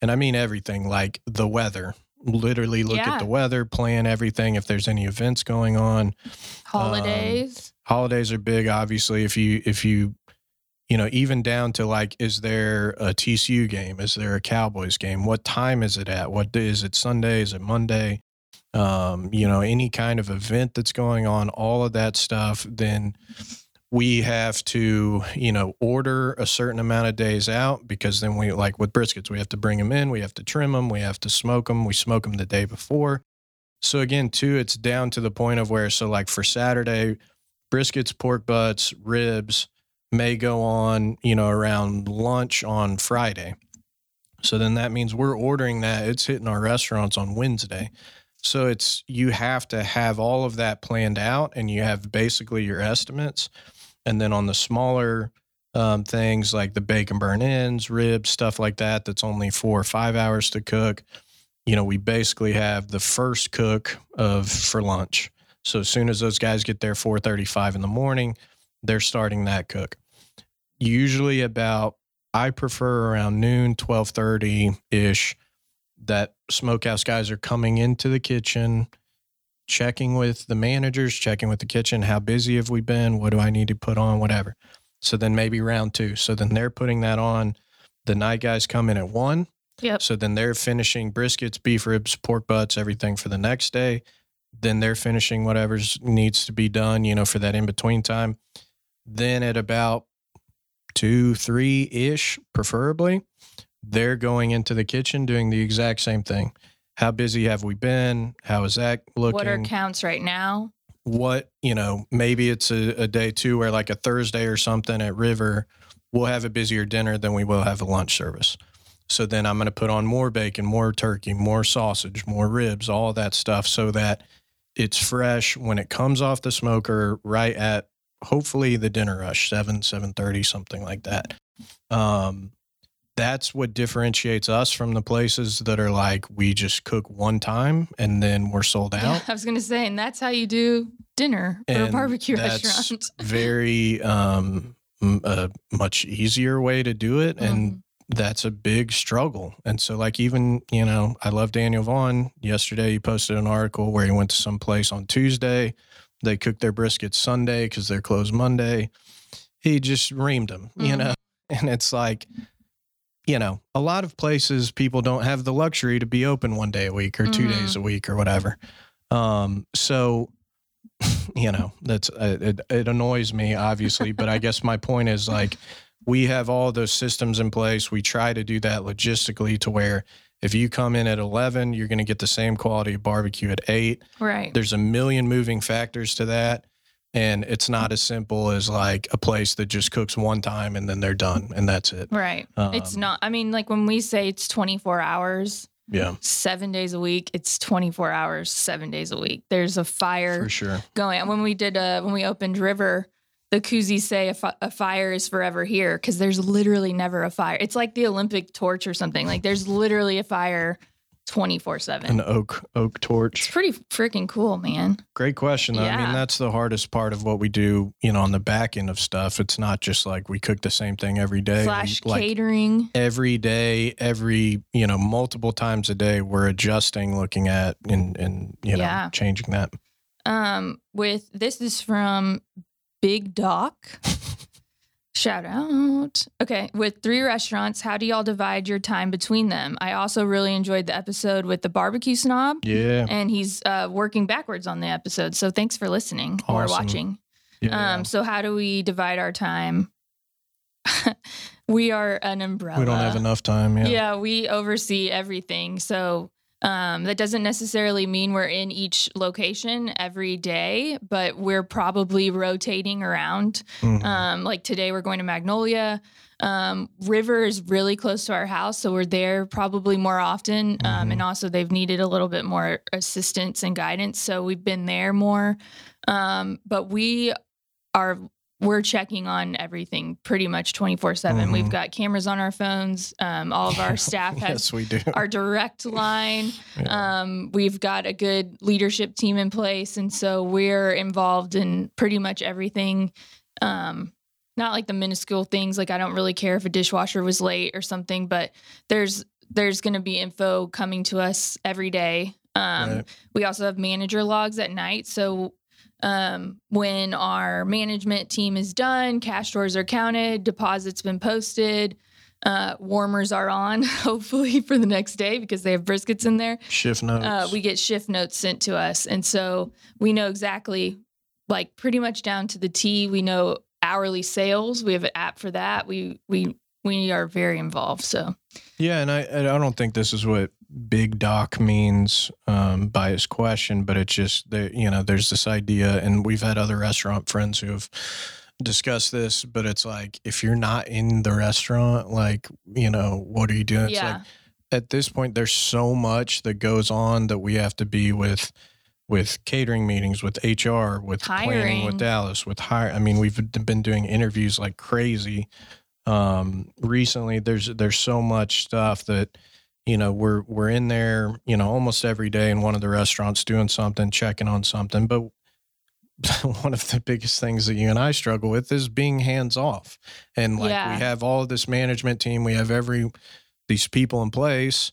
and I mean everything, like the weather. Literally look
Yeah.
at the weather, plan everything. If there's any events going on,
holidays.
holidays are big obviously if you if you you know even down to like is there a tcu game is there a cowboys game what time is it at what day is it sunday is it monday um you know any kind of event that's going on all of that stuff then we have to you know order a certain amount of days out because then we like with briskets we have to bring them in we have to trim them we have to smoke them we smoke them the day before so again too it's down to the point of where so like for saturday briskets, pork butts, ribs may go on, you know, around lunch on Friday. So then that means we're ordering that. It's hitting our restaurants on Wednesday. So it's you have to have all of that planned out and you have basically your estimates. And then on the smaller um, things like the bacon burnt ends, ribs, stuff like that, that's only four or five hours to cook. You know, we basically have the first cook of for lunch. So as soon as those guys get there 4:35 in the morning, they're starting that cook. Usually about I prefer around noon, 12:30 ish that smokehouse guys are coming into the kitchen, checking with the managers, checking with the kitchen, how busy have we been? What do I need to put on? Whatever. So then maybe round two. So then they're putting that on. The night guys come in at one.
Yep.
So then they're finishing briskets, beef ribs, pork butts, everything for the next day. Then they're finishing whatever's needs to be done, you know, for that in between time. Then at about two, three ish, preferably, they're going into the kitchen doing the exact same thing. How busy have we been? How is that looking?
What are counts right now?
what you know maybe it's a, a day two where like a thursday or something at river we'll have a busier dinner than we will have a lunch service so then i'm going to put on more bacon more turkey more sausage more ribs all that stuff so that it's fresh when it comes off the smoker right at hopefully the dinner rush 7 7.30 something like that um, that's what differentiates us from the places that are like we just cook one time and then we're sold out
Yeah, I was gonna say, and that's how you do dinner for a barbecue
that's
restaurant.
very um a much easier way to do it and that's a big struggle. And so, like, even, you know, I love Daniel Vaughn. Yesterday, he posted an article where he went to some place on Tuesday. They cooked their brisket Sunday because they're closed Monday. He just reamed them, you
Mhm.
know? And it's like, you know, a lot of places people don't have the luxury to be open one day a week or 2
Mhm.
days a week or whatever. Um, so, you know, that's uh, it, it annoys me, obviously. but I guess my point is like, we have all those systems in place. We try to do that logistically to where if you come in at 11, you're going to get the same quality of barbecue at 8.
Right.
There's a million moving factors to that. And it's not as simple as like a place that just cooks one time and then they're done and that's it.
Right. it's
Um,
not, I mean, like when we say it's 24 hours,
Yeah,
seven days a week, it's 24 hours, seven days a week. There's a fire
for sure.
going. When we did, uh, when we opened River, the koozies say a, fi- a fire is forever here because there's literally never a fire. It's like the Olympic torch or something. Like there's literally a fire 24
An
7.
oak oak
It's
torch.
pretty freaking cool, man.
Great question. though. I mean, that's the hardest part of what we do, you know, on the back end of stuff. It's not just like we cook the same thing every day. We,
Slash
like
catering.
every day, every, you know, multiple times a day, we're adjusting, looking at and and you know,
Yeah.
changing that.
Um, with this is from Big Doc. Shout out. Okay, with three restaurants, how do y'all divide your time between them? I also really enjoyed the episode with the barbecue snob,
Yeah.
and he's uh, working backwards on the episode. So thanks for listening or watching.
yeah.
Um, so how do we divide our time? we are an umbrella.
we don't have enough time. Yeah.
Yeah, we oversee everything. So um, that doesn't necessarily mean we're in each location every day, but we're probably rotating around.
Mhm.
Um, like today, we're going to Magnolia. Um, River is really close to our house, so we're there probably more often. Um,
Mhm.
and also, they've needed a little bit more assistance and guidance, so we've been there more. Um, but we are we're checking on everything pretty much 24 7
Mhm.
we've got cameras on our phones um, all of our staff has
yes, we do.
our direct line
Yeah.
um, we've got a good leadership team in place and so we're involved in pretty much everything um, not like the minuscule things like i don't really care if a dishwasher was late or something but there's there's going to be info coming to us every day um,
Right.
we also have manager logs at night so um, when our management team is done cash stores are counted deposits been posted uh, warmers are on hopefully for the next day because they have briskets in there.
Shift notes.
uh, we get shift notes sent to us. And so we know exactly like pretty much down to the t. We know hourly sales. We have an app for that. We we we are very involved so.
Yeah, and I and I don't think this is what Big Doc means um, by his question, but it's just that you know there's this idea, and we've had other restaurant friends who have discussed this, but it's like if you're not in the restaurant, like you know what are you doing? It's
yeah
like at this point there's so much that goes on that we have to be with with catering meetings with hr with planning
Hiring.
with dallas with hire i mean we've been doing interviews like crazy um recently there's there's so much stuff that you know we're we're in there you know almost every day in one of the restaurants doing something checking on something but one of the biggest things that you and I struggle with is being hands off. And like
Yeah.
we have all of this management team, we have every these people in place.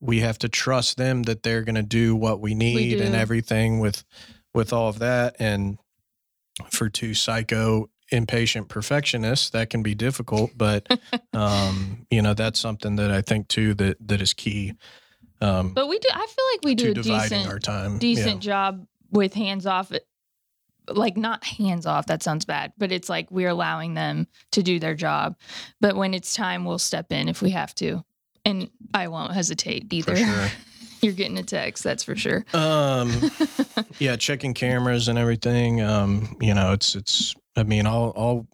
We have to trust them that they're going to do what we need and everything with with all of that and for two psycho impatient perfectionists that can be difficult but um you know that's something that I think too that that is key um
but we do i feel like we do a decent
our time
decent job with hands off like not hands off that sounds bad but it's like we're allowing them to do their job but when it's time we'll step in if we have to and i won't hesitate either
for sure
you're getting a text that's for sure
Um, yeah, checking cameras and everything. Um, you know, it's it's. I mean, I'll I'll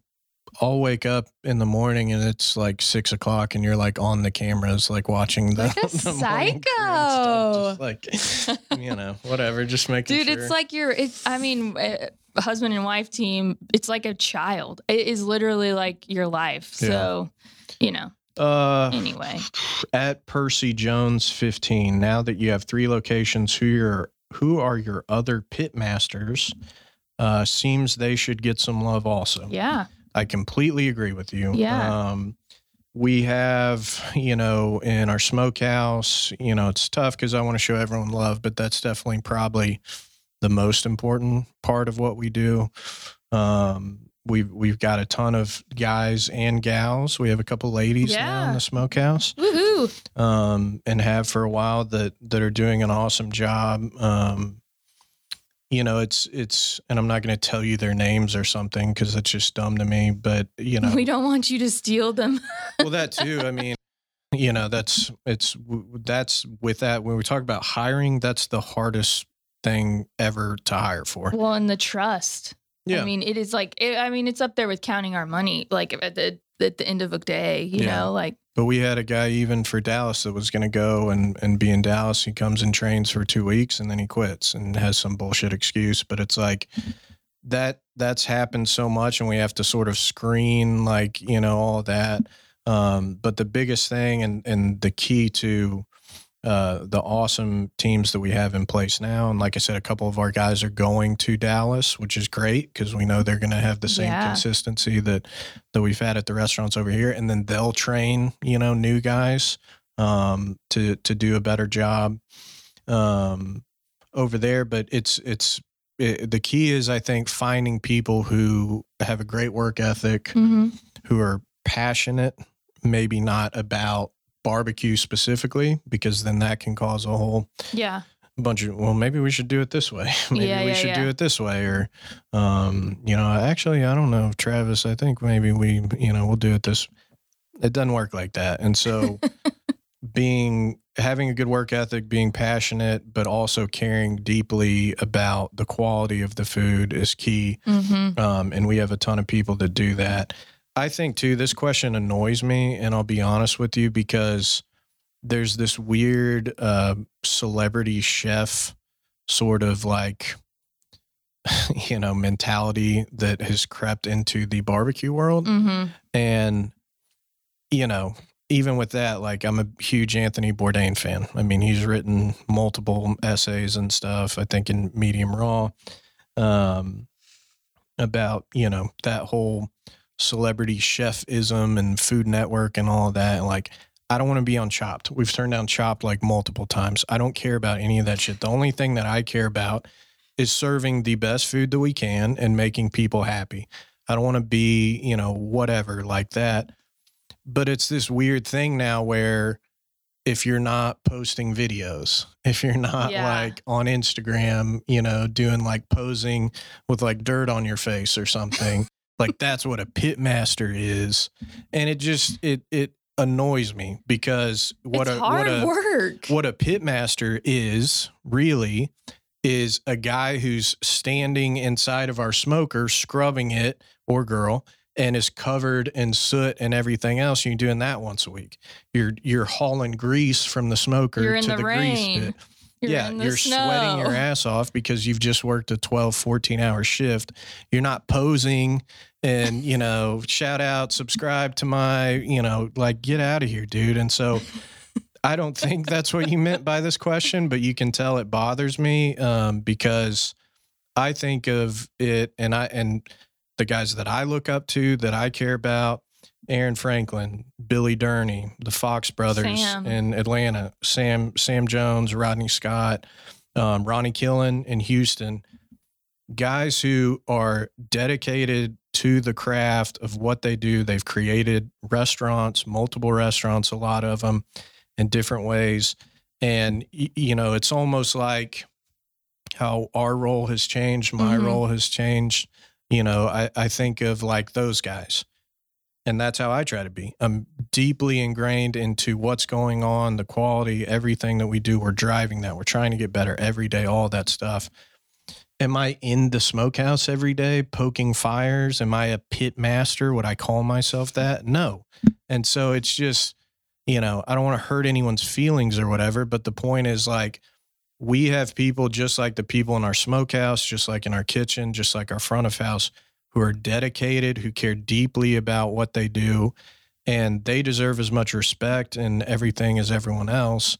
I'll wake up in the morning and it's like six o'clock and you're like on the cameras, like watching the,
Like a
the and stuff. Like you know, whatever. Just making
dude
sure.
it's like you're it's i mean uh, husband and wife team it's like a child it is literally like your life so you know
uh,
anyway
at Percy Jones fifteen. Now that you have three locations, who your who are your other pit masters? Uh, seems they should get some love also.
yeah
I completely agree with you.
Yeah.
Um, we have, you know, in our smokehouse, you know, it's tough because I want to show everyone love, but that's definitely probably the most important part of what we do. Um, we've we've got a ton of guys and gals. We have a couple ladies now in the smokehouse,
Woohoo!
um, and have for a while that that are doing an awesome job. Um, you know, it's it's, and I'm not going to tell you their names or something because it's just dumb to me. But you know,
We don't want you to steal them.
well that too i mean you know that's it's that's with that when we talk about hiring that's the hardest thing ever to hire for
well, and the trust.
yeah
I mean, it is like it, I mean, it's up there with counting our money. Like at uh, the at the end of a day, you
Yeah.
know, like
but we had a guy even for dallas that was going to go and and be in dallas. He comes and trains for two weeks and then he quits and has some bullshit excuse. But it's like that that's happened so much and we have to sort of screen like you know all that. Um but the biggest thing and and the key to uh the awesome teams that we have in place now and like i said a couple of our guys are going to dallas which is great because we know they're going to have the same
Yeah.
consistency that that we've had at the restaurants over here and then they'll train you know new guys um to to do a better job um over there but it's it's it, the key is i think finding people who have a great work ethic
mhm.
who are passionate maybe not about barbecue specifically because then that can cause a whole
yeah,
bunch of well maybe we should do it this way. Maybe
Yeah,
we
yeah,
should do it this way or um you know actually i don't know travis i think maybe we you know we'll do it this it doesn't work like that. And so being having a good work ethic being passionate but also caring deeply about the quality of the food is key.
Hmm
um, and we have a ton of people that do that. I think too. This question annoys me, and I'll be honest with you because there's this weird uh, celebrity chef sort of like you know mentality that has crept into the barbecue world,
hmm
and you know. Even with that, like I'm a huge Anthony Bourdain fan. I mean, he's written multiple essays and stuff. I think in Medium Raw, um, about you know that whole celebrity chefism and Food Network and all of that. Like, I don't want to be on Chopped. We've turned down Chopped like multiple times. I don't care about any of that shit. The only thing that I care about is serving the best food that we can and making people happy. I don't want to be, you know, whatever like that. But it's this weird thing now where if you're not posting videos, if you're not
Yeah.
like on Instagram, you know, doing like posing with like dirt on your face or something, like that's what a pit master is. And it just it it annoys me because what
it's
a
hard
what a
work.
what a pit master is really is a guy who's standing inside of our smoker scrubbing it or girl and is covered in soot and everything else you're doing that once a week you're you're hauling grease from the smoker to
the
the, grease pit
You're
yeah you're sweating your ass off because you've just worked a 12 14 hour shift. You're not posing and you know shout out subscribe to my you know like get out of here dude. And so I don't think that's what you meant by this question, but you can tell it bothers me um, because I think of it, and I and the guys that I look up to, that I care about, Aaron Franklin, Billy Durney, the Fox brothers
Sam.
in Atlanta, Sam Sam Jones, Rodney Scott, um, Ronnie Killen in Houston, guys who are dedicated to the craft of what they do. They've created restaurants, multiple restaurants, a lot of them in different ways. And, you know, it's almost like how our role has changed, my
Mhm.
role has changed. You know, I, I think of like those guys. And that's how I try to be. I'm deeply ingrained into what's going on, the quality, everything that we do. We're driving that. We're trying to get better every day, all that stuff. Am I in the smokehouse every day poking fires? Am I a pit master? Would I call myself that? No. And so it's just, you know, I don't want to hurt anyone's feelings or whatever, but the point is like we have people just like the people in our smokehouse, just like in our kitchen, just like our front of house who are dedicated, who care deeply about what they do, and they deserve as much respect and everything as everyone else.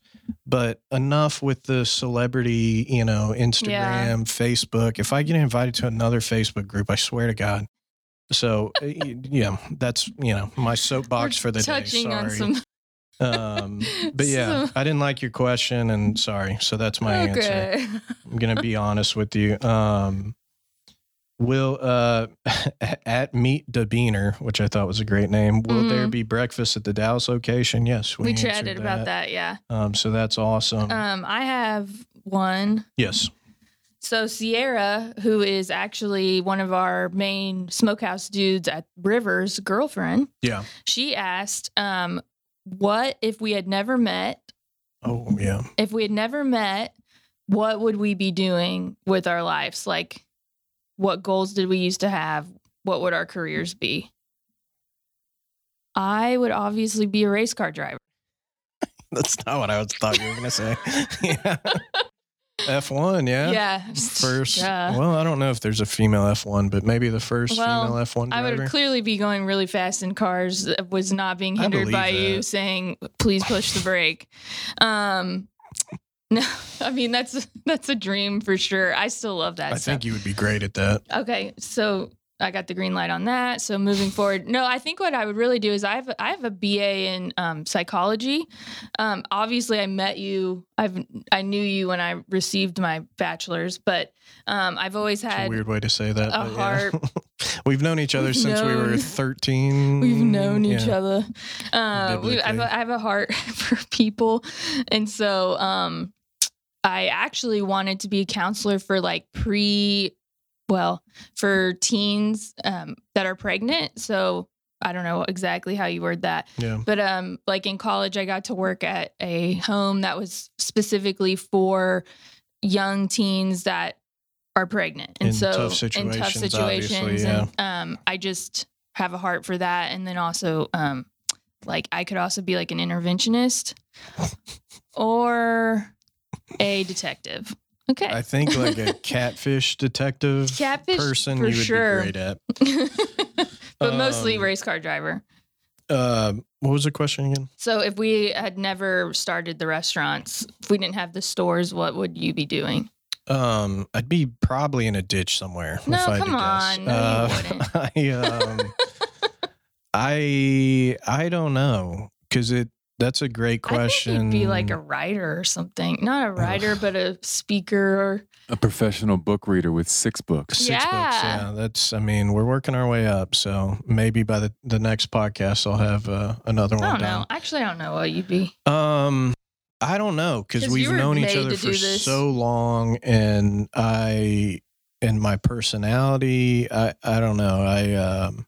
But enough with the celebrity, you know, Instagram, Facebook. If I get invited to another Facebook group, I swear to God, So uh, yeah, that's you know my soapbox
We're
for the
touching
day.
on
Sorry.
some.
um, but yeah,
So-
I didn't like your question, and sorry. So that's my answer. I'm gonna be honest with you. Um, will uh, at Meet Beaner, which I thought was a great name. Will there
Mhm.
be breakfast at the Dallas location? Yes,
We,
answered
chatted about that. Yeah.
Um, so that's awesome.
Um, I have one.
yes.
So Sierra, who is actually one of our main smokehouse dudes at Rivers' girlfriend,
Yeah.
she asked, um, "What if we had never met?
Oh yeah.
If we had never met, what would we be doing with our lives? Like, what goals did we used to have? What would our careers be?" I would obviously be a race car driver.
That's not what I was thought you were gonna say. yeah. F one, yeah.
Yeah,
First,
Duh.
well, I don't know if there's a female F one, but maybe the first
Well,
female F one
I would clearly be going really fast in cars that was not being hindered by you saying please push the brake. Um no, I mean that's that's a dream for sure. I still love that
I
stuff.
think you would be great at that.
Okay, so I got the green light on that. So moving forward, no, I think what I would really do is I have I have a BA in um, psychology. Um, obviously, I met you. I've I knew you when I received my bachelor's, but um, I've always had
weird way to say that.
a
but yeah.
heart.
We've known each other since we were 13.
We've known each
Yeah.
other. Uh, we, I, have a, I have a heart for people, and so um, I actually wanted to be a counselor for like pre, well, for teens um, that are pregnant. So I don't know exactly how you word that,
Yeah.
but um, like in college, I got to work at a home that was specifically for young teens that are pregnant, and
In
so
tough
in tough
situations,
situations,
obviously,
and um, I just have a heart for that, and then also um, like I could also be like an interventionist or a detective. Okay,
I think like a catfish detective
Catfish
person you would
sure.
be great at.
but mostly
Um,
race car driver.
Uh, what was the question again?
So if we had never started the restaurants, if we didn't have the stores, what would you be doing?
Um, I'd be probably in a ditch somewhere.
No,
if I
come
to guess.
on. No, you
Uh, I um, I I don't know because it. That's a great question.
I think you'd be like a writer or something. Not a writer, but a speaker.
A professional book reader with six books.
Six books,
Yeah.
yeah. That's. I mean, we're working our way up. So maybe by the the next podcast, I'll have uh, another
I
one I
don't
down.
know. Actually, I don't know what you'd be.
Um, I don't know because we've known each other for so long, and I, and my personality, I, I don't know. I, um,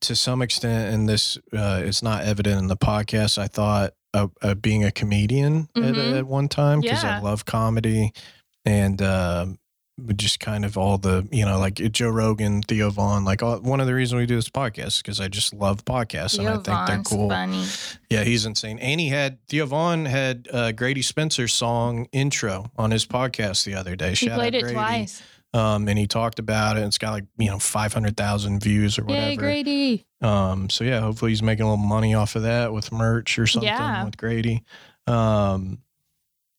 to some extent, and this uh, is not evident in the podcast. I thought of, of being a comedian at,
Mhm.
at one time because
Yeah.
I love comedy, and um, just kind of all the you know like Joe Rogan, Theo Von, like all, one of the reasons we do this podcast because I just love podcasts and I
Theo
think they're cool.
funny.
Yeah, he's insane. And he had Theo Von had uh, Grady Spencer's song intro on his podcast the other day.
He
Shout
played it
Grady.
twice.
Um, and he talked about it. And it's got like you know five hundred thousand views or whatever.
Yay, Grady.
Um, so yeah, hopefully he's making a little money off of that with merch or something
Yeah.
with Grady. Um,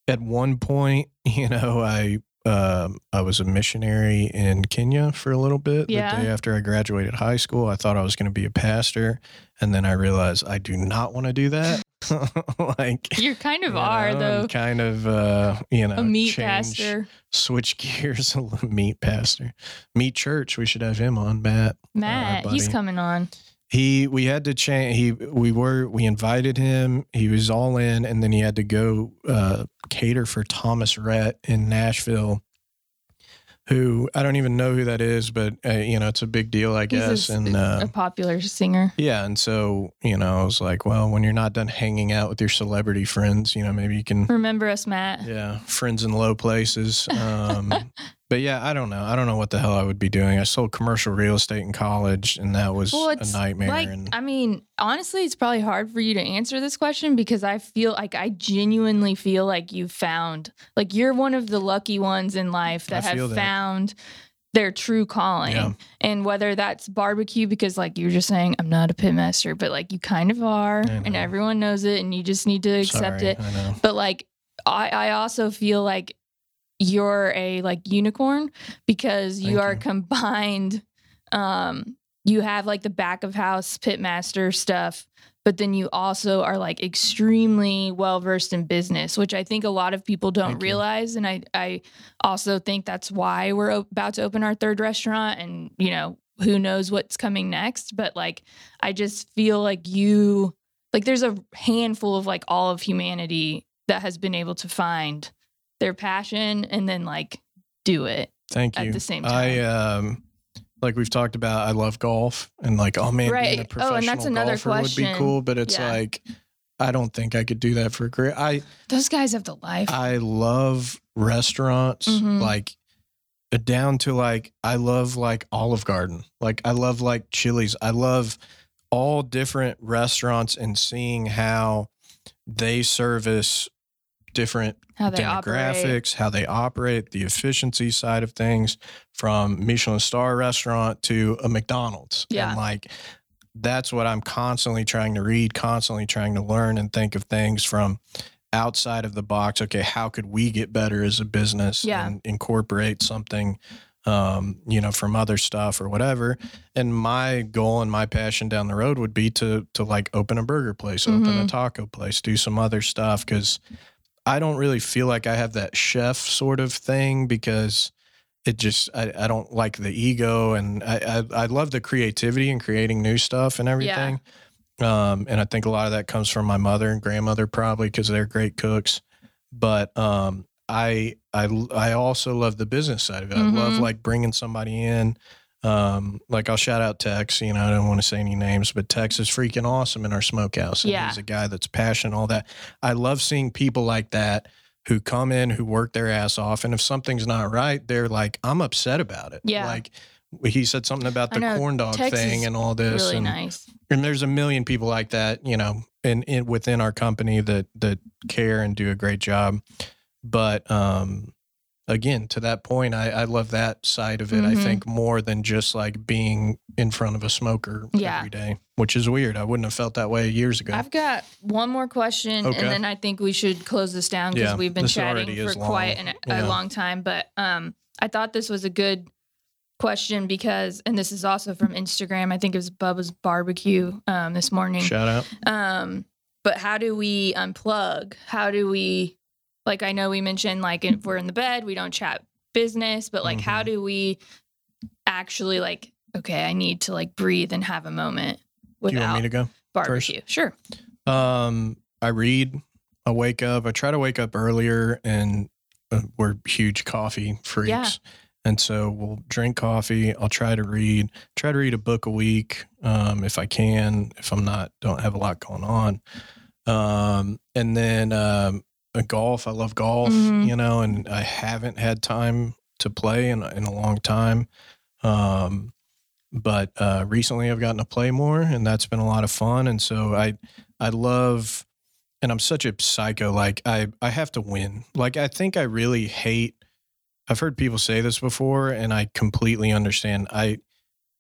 at one point, you know, I um, I was a missionary in Kenya for a little bit.
Yeah.
The day after I graduated high school, I thought I was going to be a pastor, and then I realized I do not want to do that. like
You kind of
you
are
know,
though.
and kind of uh, you know
A meat
change-
pastor.
switch gears a little meat pastor meat church we should have him on matt
Matt, he's coming on.
he we had to change he we were we invited him he was all in and then he had to go uh cater for thomas rhett in nashville who i don't even know who that is but uh, you know it's a big deal i
a
guess
s-
and uh
a popular singer.
yeah and so you know i was like well when you're not done hanging out with your celebrity friends you know maybe you can
Remember us, Matt?
yeah, friends in low places. Um, but yeah, I don't know. I don't know what the hell I would be doing. I sold commercial real estate in college, and that was
Well,
a nightmare.
Like,
and
I mean, honestly, it's probably hard for you to answer this question because I feel like I genuinely feel like you found, like, you're one of the lucky ones in life that have
that.
found their true calling.
Yeah.
And whether that's barbecue, because like you were just saying, I'm not a pitmaster, but like you kind of are, and everyone knows it, and you just need to accept
Sorry,
it. But like, I, I also feel like you're a like unicorn because you
Thank
are
you.
combined um, you have like the back of house pitmaster stuff, but then you also are like extremely well versed in business, which I think a lot of people don't
Thank you.
realize. And I, I also think that's why we're about to open our third restaurant. And you know, who knows what's coming next? But like, I just feel like you, like, there's a handful of like all of humanity that has been able to find their passion and then like do it.
Thank you.
at the same time.
I um like we've talked about I love golf and like oh man being a
Right.
professional
Oh, and that's another
golfer would be cool, but it's
Yeah.
like I don't think I could do that for a career. I
Those guys have the life.
I love restaurants
Mhm.
like uh, down to like I love like Olive Garden. Like I love like Chili's. I love all different restaurants and seeing how they service different
how they operate.
demographics, how they operate, the efficiency side of things from Michelin star restaurant to a McDonald's.
Yeah.
And like that's what I'm constantly trying to read, constantly trying to learn and think of things from outside of the box. Okay, how could we get better as a business
Yeah.
and incorporate something um, you know, from other stuff or whatever. And my goal and my passion down the road would be to to like open a burger place, open a
Mhm.
taco place, do some other stuff because I don't really feel like I have that chef sort of thing because it just I, I don't like the ego and I, I I love the creativity and creating new stuff and everything. Yeah. Um, and I think a lot of that comes from my mother and grandmother probably because they're great cooks. But um, I I I also love the business side of it. I love
Mhm.
like bringing somebody in. Um, like I'll shout out Tex. You know, I don't want to say any names, but Tex is freaking awesome in our smokehouse. And
Yeah.
he's a guy that's passionate, all that. I love seeing people like that who come in, who work their ass off, and if something's not right, they're like, "I'm upset about it."
Yeah.
like he said something about the corn dog
Tex
thing and all this,
really
and
nice.
and there's a million people like that, you know, in, in within our company that that care and do a great job. But um, again, to that point, I, I love that side of it. I
Mhm.
think more than just like being in front of a smoker
Yeah.
every day, which is weird. I wouldn't have felt that way years ago.
I've got one more question,
Okay.
and then I think we should close this down because
Yeah,
we've been chatting for quite an,
Yeah.
a long time. But um, I thought this was a good question because, and this is also from Instagram. I think it was Bubba's Barbecue um, this morning.
Shout out.
Um, but how do we unplug? How do we, like, I know we mentioned, like, if we're in the bed, we don't chat business, but like, how
Mhm.
do we actually, like, okay, I need to like breathe and have a moment
Do you want me to go?
barbecue? Sure.
Um, I read. I wake up. I try to wake up earlier, and uh, we're huge coffee freaks.
Yeah.
And so we'll drink coffee. I'll try to read. Try to read a book a week, um, if I can. If I'm not, don't have a lot going on. Um, and then um, golf. I love golf.
Mhm.
You know, and I haven't had time to play in in a long time. Um, but uh, recently I've gotten to play more, and that's been a lot of fun. And so I I love, and I'm such a psycho. Like I I have to win. Like I think I really hate. I've heard people say this before, and I completely understand. I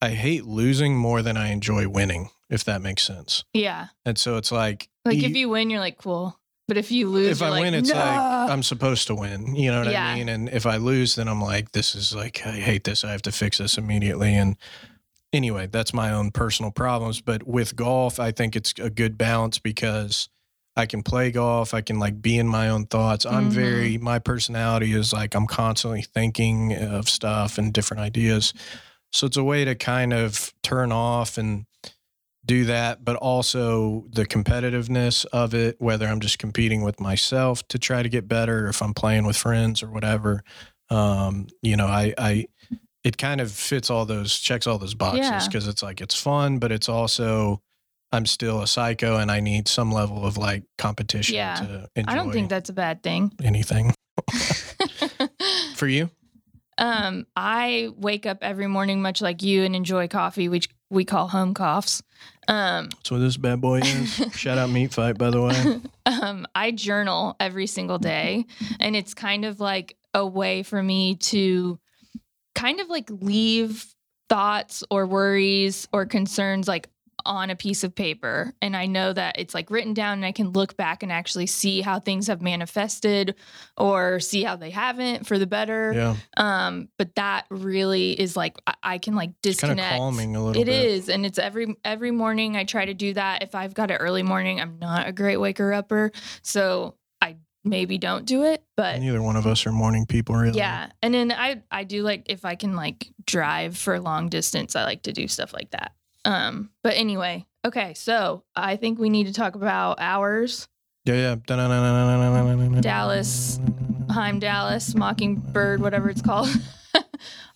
I hate losing more than I enjoy winning, if that makes sense.
Yeah.
And so it's like
Like,
you-
if you win, you're like, cool. But if you lose,
if I
like,
win, it's
"No."
like I'm supposed to win. You know what
Yeah.
I mean? And if I lose, then I'm like, this is like, I hate this. I have to fix this immediately. And anyway, that's my own personal problems. But with golf, I think it's a good balance because I can play golf. I can like be in my own thoughts. I'm
Mhm.
very, my personality is like, I'm constantly thinking of stuff and different ideas. So it's a way to kind of turn off and do that, but also the competitiveness of it, whether I'm just competing with myself to try to get better, or if I'm playing with friends or whatever. Um, you know, I, I, it kind of fits all those, checks all those boxes
Yeah.
because it's like it's fun, but it's also, I'm still a psycho and I need some level of like competition
Yeah.
to enjoy
I don't think that's a bad thing.
anything. For you?
um, I wake up every morning much like you and enjoy coffee, which we call home coughs. Um,
That's what this bad boy is. Shout out Meat Fight, by the way.
um, I journal every single day, and it's kind of like a way for me to kind of like leave thoughts or worries or concerns like on a piece of paper and I know that it's like written down and I can look back and actually see how things have manifested or see how they haven't for the better.
Yeah.
Um, but that really is like I, I can like
It's kind
disconnect.
of calming a little
It
bit.
is, and it's every every morning I try to do that. If I've got an early morning, I'm not a great waker upper, so I maybe don't do it. But
Neither one of us are morning people, really.
yeah, and then I I do like if I can like drive for long distance, I like to do stuff like that. Um, but anyway, okay, so I think we need to talk about ours.
Yeah, yeah.
Dallas, Heim Dallas, Mockingbird, whatever it's called.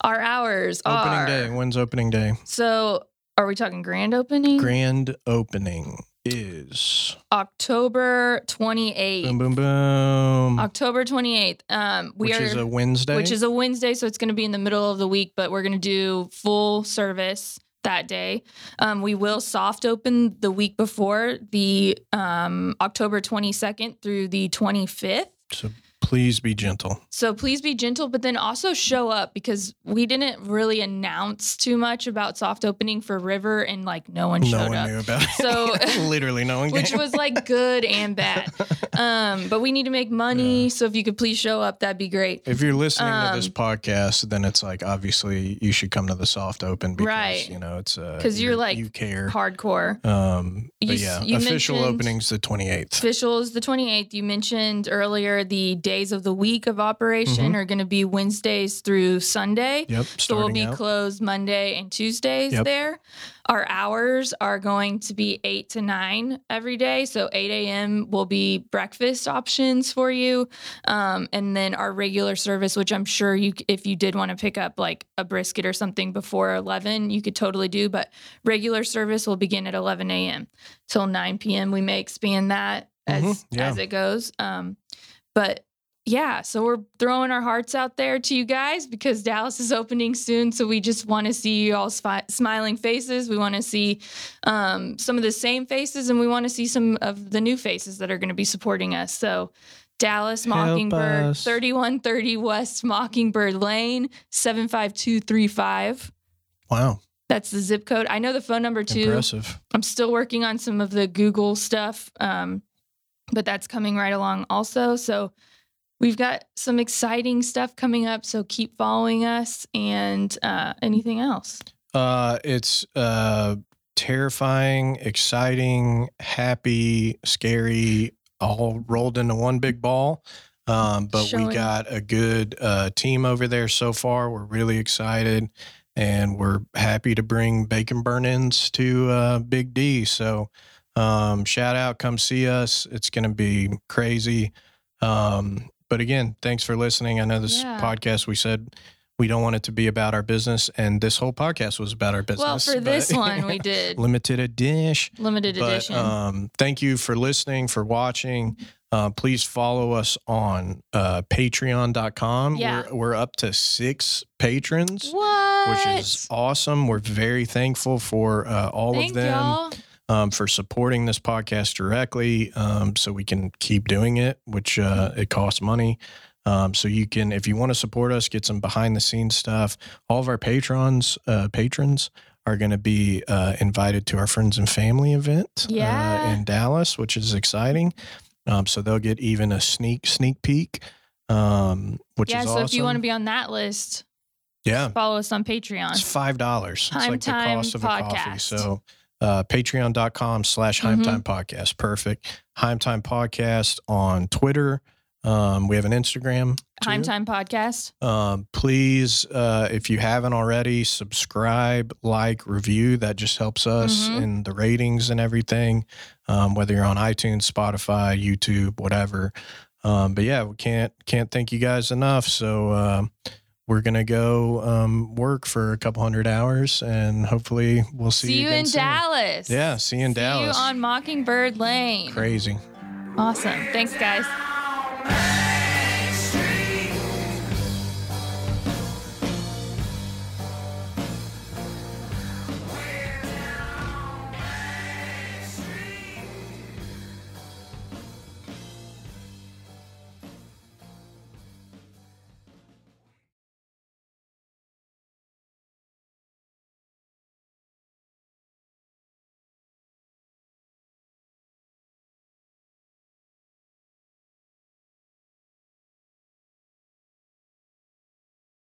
Our hours
opening
are.
day. When's opening day?
So, are we talking grand opening?
Grand opening is
October 28th.
Boom, boom, boom.
October 28th. Um, we
which
are,
is a Wednesday.
Which is a Wednesday, so it's going to be in the middle of the week, but we're going to do full service that day. Um, we will soft open the week before the um, October 22nd through the 25th.
so please be gentle.
So please be gentle, but then also show up because we didn't really announce too much about soft opening for River, and like no one
No
showed
one
up.
knew about it.
So-
literally no one
which was like good and bad. Um, but we need to make money, so if you could please show up, that'd be great.
If you're listening to this
Um,
podcast, then it's like obviously you should come to the soft open because
Right.
you know it's uh
'Cause you're, like,
you care.
Hardcore.
Um, but
s-
yeah,
you
official openings the 28th.
Official is the 28th. You mentioned earlier the days of the week of operation are going to be Wednesdays through Sunday.
Yep,
So we'll be
out.
closed Monday and Tuesdays
Yep.
there. Our hours are going to be 8 to 9 every day. So 8 a.m. will be breakfast options for you. Um, and then our regular service, which I'm sure you, if you did want to pick up like a brisket or something before 11, you could totally do. But regular service will begin at 11 a.m. till 9 p.m. We may expand that as,
Mhm, yeah.
as it goes. Um, but yeah, so we're throwing our hearts out there to you guys because Dallas is opening soon. So we just want to see you all spi- smiling faces. We want to see um, some of the same faces, and we want to see some of the new faces that are going to be supporting us. So Dallas
Help
Mockingbird,
us.
3130 West Mockingbird Lane, 75235.
Wow,
That's the zip code. I know the phone number too.
impressive.
I'm still working on some of the Google stuff, um, but that's coming right along also. So we've got some exciting stuff coming up. So keep following us and uh, anything else.
Uh, it's uh, terrifying, exciting, happy, scary, all rolled into one big ball. Um, but
Showing-
we got a good uh, team over there so far. We're really excited, and we're happy to bring bacon burnt ends to uh, Big D. So, um, shout out, come see us. It's going to be crazy. Um, but again, thanks for listening. I know this
Yeah.
podcast we said we don't want it to be about our business, and this whole podcast was about our business.
well, for this one, we did
limited edition.
limited
But
edition.
um, thank you for listening, for watching. Uh, please follow us on uh, patreon.com.
Yeah.
We're, we're up to six patrons,
what?
which is awesome. We're very thankful for uh, all
Thank
of them
y'all.
Um, for supporting this podcast directly um, so we can keep doing it, which uh, it costs money. Um, so you can, if you want to support us, get some behind the scenes stuff. All of our patrons, uh, patrons are going to be uh, invited to our friends and family event
Yeah.
uh, in Dallas, which is exciting. Um, so they'll get even a sneak sneak peek, um, which
Yeah,
is
so
awesome.
if you want to be on that list,
yeah,
follow us on Patreon.
it's five dollars. It's
Time
like the cost of a coffee.
Podcast.
So uh patreon.com slash Heim
Mhm.
Time Podcast. Perfect. Heim Time Podcast on Twitter. Um, we have an Instagram. Too.
Time Podcast.
Um, please, uh, if you haven't already, subscribe, like, review. That just helps us
Mhm.
in the ratings and everything. Um, whether you're on iTunes, Spotify, YouTube, whatever. Um, but yeah, we can't can't thank you guys enough. So um we're gonna go um, work for a couple hundred hours, and hopefully we'll see,
See, you
again
in
soon.
Dallas.
Yeah, see you in
See
Dallas.
you on Mockingbird Lane.
Crazy.
Awesome. Thanks, guys.